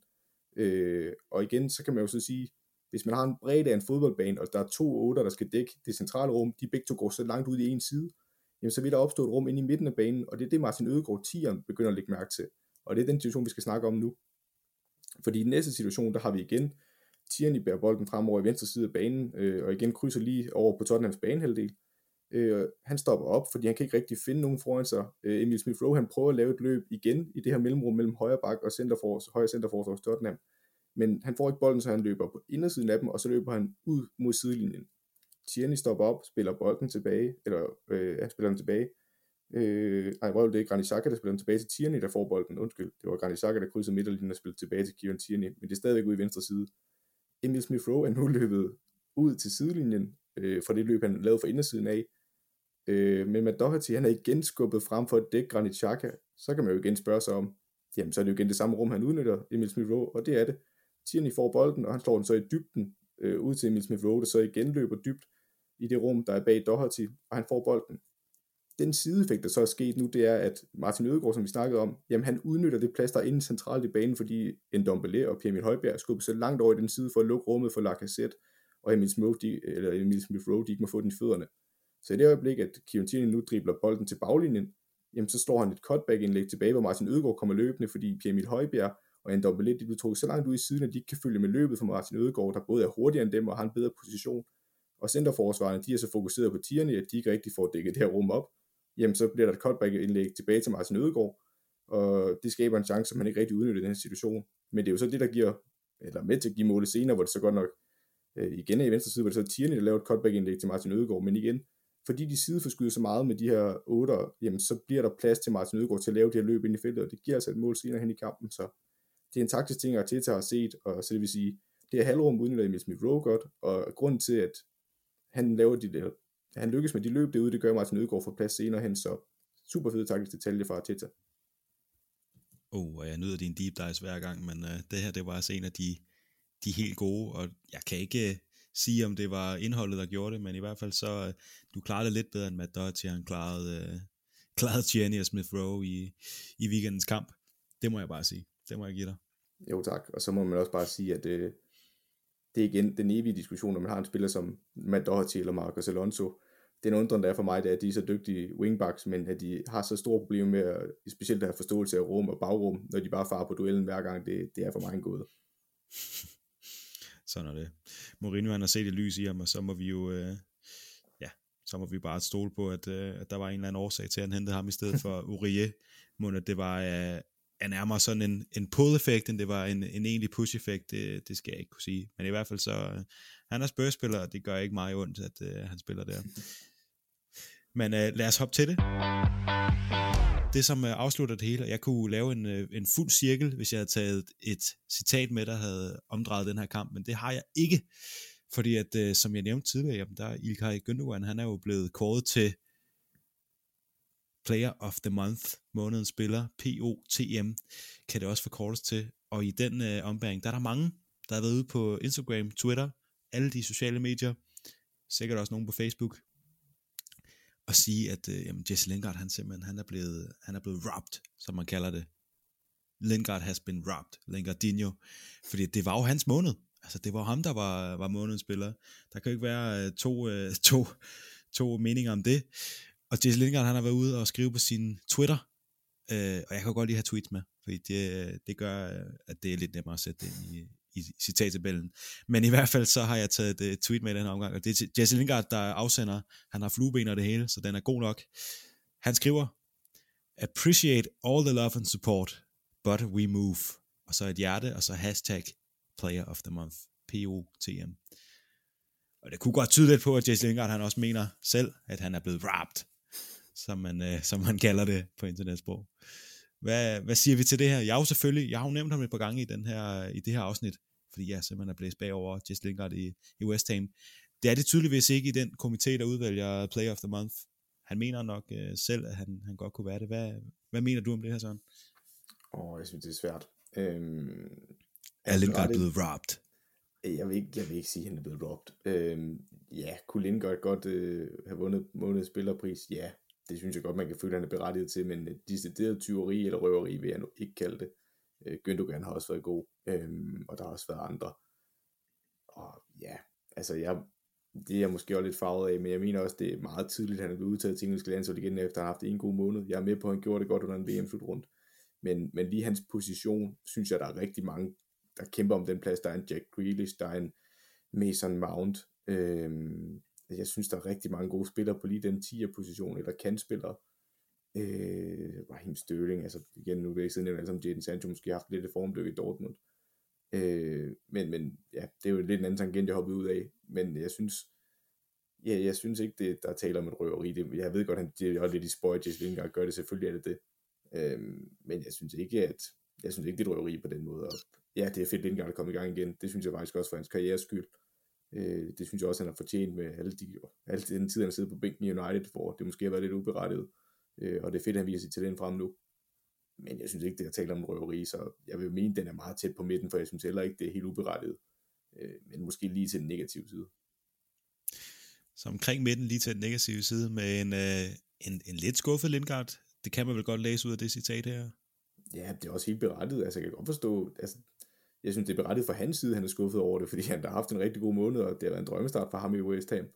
Øh, og igen, så kan man jo så sige, hvis man har en bredde af en fodboldbane, og der er to otter, der skal dække det centrale rum, de begge to går så langt ud i en side, jamen så vil der opstå et rum inde i midten af banen, og det er det Martin Ødegaard 10'eren begynder at lægge mærke til. Og det er den situation, vi skal snakke om nu. Fordi i den næste situation, der har vi igen Tierney bærer bolden fremover i venstre side af banen, øh, og igen krydser lige over på Tottenhams banehalvdel. Øh, han stopper op, fordi han kan ikke rigtig finde nogen foran sig. Øh, Emil Smith Rowe, han prøver at lave et løb igen i det her mellemrum mellem højre bak og centerfors, højre centerforsvar hos Tottenham. Men han får ikke bolden, så han løber på indersiden af dem, og så løber han ud mod sidelinjen. Tierney stopper op, spiller bolden tilbage, eller øh, han spiller den tilbage. Øh, ej, det er Granit Xhaka, der spiller den tilbage til Tierney, der får bolden. Undskyld, det var Granit Xhaka, der krydsede midterlinjen og spillede tilbage til Kieran Tierney, men det er stadigvæk ude i venstre side. Emil Smith Rowe er nu løbet ud til sidelinjen, øh, for det løb, han lavede for indersiden af. Øh, men med Doherty, han er igen skubbet frem for at dække Granit Xhaka. Så kan man jo igen spørge sig om, jamen så er det jo igen det samme rum, han udnytter, Emil Smith Rowe, og det er det. Tierney får bolden, og han slår den så i dybden øh, ud til Emil Smith Rowe, der så igen løber dybt i det rum, der er bag Doherty, og han får bolden. Den sideeffekt, der så er sket nu, det er, at Martin Ødegaard, som vi snakkede om, jamen han udnytter det plads, der er inde centralt i banen, fordi en Dombele og Pierre Emil Højbjerg skubber så langt over i den side for at lukke rummet for Lacazette, og Emil Smith, de, eller Emil Smith Rowe, de ikke må få den i fødderne. Så i det øjeblik, at Kieran nu dribler bolden til baglinjen, jamen så står han et cutback-indlæg tilbage, hvor Martin Ødegaard kommer løbende, fordi Pierre Emil Højbjerg og en dobbelt de bliver trukket så langt ud i siden, at de ikke kan følge med løbet for Martin Ødegaard, der både er hurtigere end dem og har en bedre position. Og centerforsvarerne, de er så fokuseret på tierne, at de ikke rigtig får dækket det her rum op. Jamen så bliver der et cutback-indlæg tilbage til Martin Ødegaard, og det skaber en chance, som han ikke rigtig udnytter i den her situation. Men det er jo så det, der giver, eller med til at give målet senere, hvor det så godt nok øh, igen er i venstre side, hvor det så er Tierney, der laver et cutback-indlæg til Martin Ødegaard, men igen, fordi de sideforskyder så meget med de her 8'er, jamen så bliver der plads til Martin Ødegaard til at lave det her løb ind i feltet, og det giver altså et mål senere hen i kampen, så det er en taktisk ting, at Arteta har set, og så det vil sige, det er halvrum udnytter Emil Smith Rowe godt, og grund til, at han laver de der, han lykkes med de løb derude, det gør Martin Ødegaard for plads senere hen, så super fed taktisk detalje fra Arteta. Oh, og jeg nyder din deep dives hver gang, men uh, det her, det var altså en af de, de helt gode, og jeg kan ikke, sige, om det var indholdet, der gjorde det, men i hvert fald så, øh, du klarede det lidt bedre end Matt Doherty, han klarede, øh, klarede Jenny og Smith Rowe i, i weekendens kamp. Det må jeg bare sige. Det må jeg give dig. Jo tak, og så må man også bare sige, at øh, det er igen den evige diskussion, når man har en spiller som Matt Doherty eller Marcus Alonso. Den undren, der er for mig, det er, at de er så dygtige wingbacks, men at de har så store problemer med at, specielt at have forståelse af rum og bagrum, når de bare farer på duellen hver gang, det, det er for mig en gåde. Sådan er det. Mourinho han har set et lys i ham, og så må vi jo, øh, ja, så må vi bare stole på, at, øh, at der var en eller anden årsag til, at han hentede ham i stedet for Uriye. Må at det var øh, er nærmere sådan en, en pull-effekt, end det var en, en egentlig push-effekt, det, det skal jeg ikke kunne sige. Men i hvert fald så, øh, han er spørgspiller, og det gør ikke meget ondt, at øh, han spiller der. Men øh, lad os hoppe til det. Det, som øh, afslutter det hele, jeg kunne lave en, øh, en fuld cirkel, hvis jeg havde taget et citat med, der havde omdrejet den her kamp, men det har jeg ikke. Fordi at, øh, som jeg nævnte tidligere, jamen, der er Ilkay Gündogan, han er jo blevet kåret til Player of the Month, månedens spiller, POTM, kan det også forkortes til. Og i den øh, ombæring, der er der mange, der har været ude på Instagram, Twitter, alle de sociale medier, sikkert også nogen på Facebook, og sige, at øh, jamen, Jesse Lingard, han simpelthen, han er, blevet, han er blevet robbed, som man kalder det. Lingard has been robbed, Lingardinho, fordi det var jo hans måned. Altså, det var ham, der var, var månedens spiller. Der kan jo ikke være øh, to, øh, to, to meninger om det. Og Jesse Lingard, han har været ude og skrive på sin Twitter, øh, og jeg kan godt lige have tweets med, fordi det, øh, det gør, øh, at det er lidt nemmere at sætte det ind i, i citattabellen. Men i hvert fald så har jeg taget et tweet med i den her omgang, og det er Jesse Lingard, der afsender. Han har flueben og det hele, så den er god nok. Han skriver, Appreciate all the love and support, but we move. Og så et hjerte, og så hashtag player of the month. P-O-T-M. Og det kunne godt tyde lidt på, at Jesse Lingard han også mener selv, at han er blevet wrapped, som man, øh, som man kalder det på internetsprog. Hvad, hvad siger vi til det her? Jeg har jo selvfølgelig, jeg har jo nævnt ham et par gange i, den her, i det her afsnit, fordi jeg simpelthen er blæst bagover Jess Lingard i, i West Ham. Det er det tydeligvis ikke i den komité, der udvælger Player of the Month. Han mener nok øh, selv, at han, han godt kunne være det. Hvad, hvad mener du om det her, Søren? Åh, oh, jeg synes, det er svært. Øhm, er Lingard blevet robbed? Jeg vil, ikke, jeg vil ikke sige, at han er blevet robbed. Øhm, ja, kunne Lingard godt øh, have vundet månedens spillerpris? Ja, det synes jeg godt, man kan føle, at han er berettiget til, men øh, decideret tyveri eller røveri vil jeg nu ikke kalde det. Øh, Gündogan har også været god, øh, og der har også været andre. Og ja, altså jeg, det er jeg måske også lidt farvet af, men jeg mener også, det er meget tidligt, at han er blevet udtaget til engelsk landshold igen, efter at har haft en god måned. Jeg er med på, at han gjorde det godt under en VM-slutrunde. Men, men lige hans position, synes jeg, der er rigtig mange, der kæmper om den plads. Der er en Jack Grealish, der er en Mason Mount, øhm, øh, jeg synes, der er rigtig mange gode spillere på lige den 10'er position, eller kantspillere. Øh, Raheem Sterling, altså igen, nu vil jeg ikke sidde nævne, som Jadon Sancho måske har haft lidt et formdyk i Dortmund. Øh, men, men ja, det er jo lidt en anden tangent, jeg hoppede ud af. Men jeg synes, ja, jeg synes ikke, det, der taler om et røveri. Det, jeg ved godt, han det er lidt i spøj, at Jesse Lingard gør det, selvfølgelig er det det. Øh, men jeg synes ikke, at jeg synes ikke, det er et røveri på den måde. Og ja, det er fedt, Lingard er kommet i gang igen. Det synes jeg faktisk også for hans karrieres skyld. Øh, det synes jeg også, han har fortjent med alle, de, alle den tid, han har siddet på bænken i United, hvor det måske har været lidt uberettiget. Øh, og det er fedt, at han viser sit talent frem nu. Men jeg synes ikke, det er talt om røveri, så jeg vil mene, at den er meget tæt på midten, for jeg synes heller ikke, det er helt uberettiget. Øh, men måske lige til den negative side. Så omkring midten lige til den negative side med en, øh, en, en lidt skuffet Lindgaard. Det kan man vel godt læse ud af det citat her. Ja, det er også helt berettiget. Altså, jeg kan godt forstå, altså, jeg synes, det er berettiget fra hans side, han er skuffet over det, fordi han har haft en rigtig god måned, og det har været en drømmestart for ham i West Ham.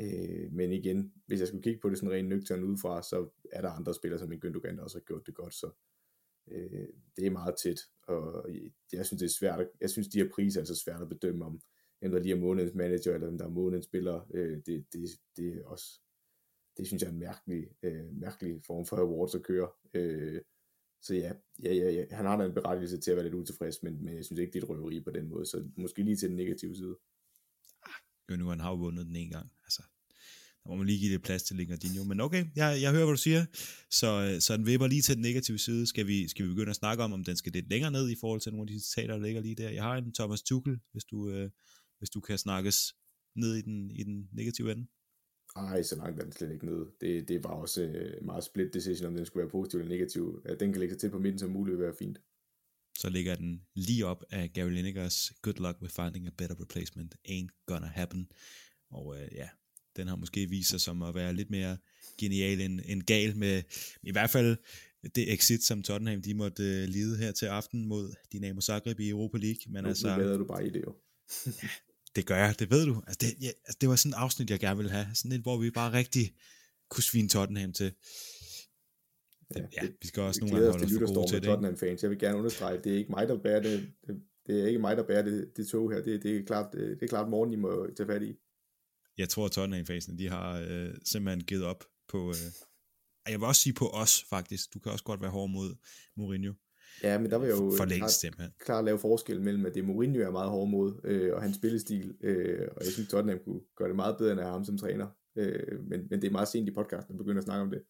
Øh, men igen, hvis jeg skulle kigge på det sådan rent nøgtern udefra, så er der andre spillere, som en Gündogan, der også har gjort det godt, så øh, det er meget tæt, og jeg synes, det er svært, jeg synes, de her priser er så svært at bedømme om, hvem der lige er månedens manager, eller hvem der er månedens spiller, øh, det, det, det er også, det synes jeg er en mærkelig, øh, mærkelig form for awards at køre, øh, så ja, ja, ja, ja, han har da en berettigelse til at være lidt utilfreds, men, men jeg synes ikke, det er et røveri på den måde, så måske lige til den negative side. Ah, nu han har jo vundet den en gang, altså. Der må man lige give det plads til Lingardinho, men okay, jeg, jeg hører, hvad du siger, så, så den vipper lige til den negative side. Skal vi, skal vi begynde at snakke om, om den skal lidt længere ned i forhold til nogle af de citater, der ligger lige der. Jeg har en Thomas Tuchel, hvis du, øh, hvis du kan snakkes ned i den, i den negative ende. Ej, så langt er den slet ikke nede. Det, det var også uh, meget split decision, om den skulle være positiv eller negativ. At den kan lægge sig til på midten som muligt, vil være fint. så ligger den lige op af Gary Linekers Good Luck with Finding a Better Replacement, Ain't Gonna Happen. Og øh, ja, den har måske vist sig som at være lidt mere genial end, end gal med i hvert fald det exit, som Tottenham de måtte øh, lide her til aften mod Dinamo Zagreb i Europa League. Men nu, altså, nu du bare i det jo. Det gør jeg, det ved du. Altså det, ja, altså det var sådan et afsnit, jeg gerne ville have. Sådan et, hvor vi bare rigtig kunne svine Tottenham til. Det, ja, ja, vi skal også nogle gange holde os for gode til det. Tottenham fans. Jeg vil gerne understrege, det er ikke mig, der bærer det, det, det er ikke mig, der bærer det, det tog her. Det, det, er klart, det, det er klart morgen, I må tage fat i. Jeg tror, at Tottenham-fansene, de har øh, simpelthen givet op på... Øh, jeg vil også sige på os, faktisk. Du kan også godt være hård mod Mourinho. Ja, men der vil jeg jo for længst, klart, klart lave forskel mellem, at det Mourinho er meget hård mod, øh, og hans spillestil, øh, og jeg synes, Tottenham kunne gøre det meget bedre, end ham som træner. Øh, men, men det er meget sent i podcasten at begynde at snakke om det.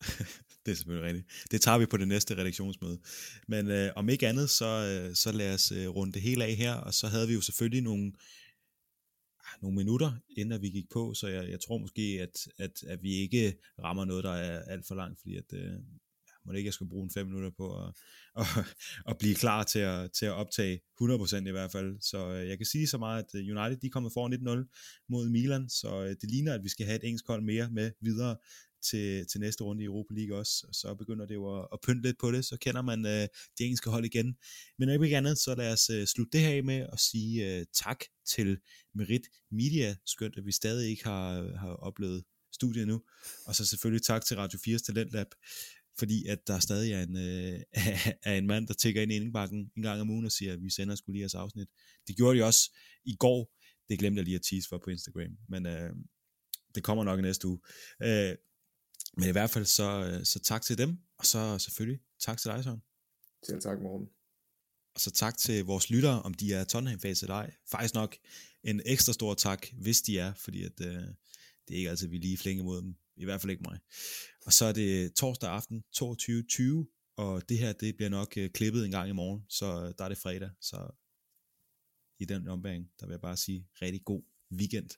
det er selvfølgelig rigtigt. Det tager vi på det næste redaktionsmøde. Men øh, om ikke andet, så, øh, så lad os øh, runde det hele af her, og så havde vi jo selvfølgelig nogle, ah, nogle minutter, inden vi gik på, så jeg, jeg tror måske, at, at, at vi ikke rammer noget, der er alt for langt, fordi at, øh, må det ikke, jeg skal bruge en fem minutter på at, at, at blive klar til at, til at optage 100% i hvert fald. Så øh, jeg kan sige så meget, at øh, United de er kommet foran 1-0 mod Milan, så øh, det ligner, at vi skal have et engelsk hold mere med videre til, til næste runde i Europa League også, og så begynder det jo at, at pynte lidt på det, så kender man øh, det engelske hold igen. Men når ikke andet, så lad os øh, slutte det her med at sige øh, tak til Merit Media, skønt at vi stadig ikke har, har oplevet studiet nu, og så selvfølgelig tak til Radio 4's Talentlab, fordi at der stadig er en, øh, er en mand, der tigger ind i indbakken en gang om ugen og siger, at vi sender skulle lige jeres afsnit. Det gjorde de også i går, det glemte jeg lige at tease for på Instagram, men øh, det kommer nok i næste uge. Øh, men i hvert fald så, øh, så tak til dem, og så selvfølgelig tak til dig, Søren. Selv tak, morgen. Og så tak til vores lyttere, om de er Tottenham-fans eller ej. Faktisk nok en ekstra stor tak, hvis de er, fordi at, øh, det er ikke altid, vi lige flinke mod dem. I hvert fald ikke mig. Og så er det torsdag aften 22.20, og det her, det bliver nok øh, klippet en gang i morgen, så øh, der er det fredag. Så i den ombæring, der vil jeg bare sige rigtig god weekend.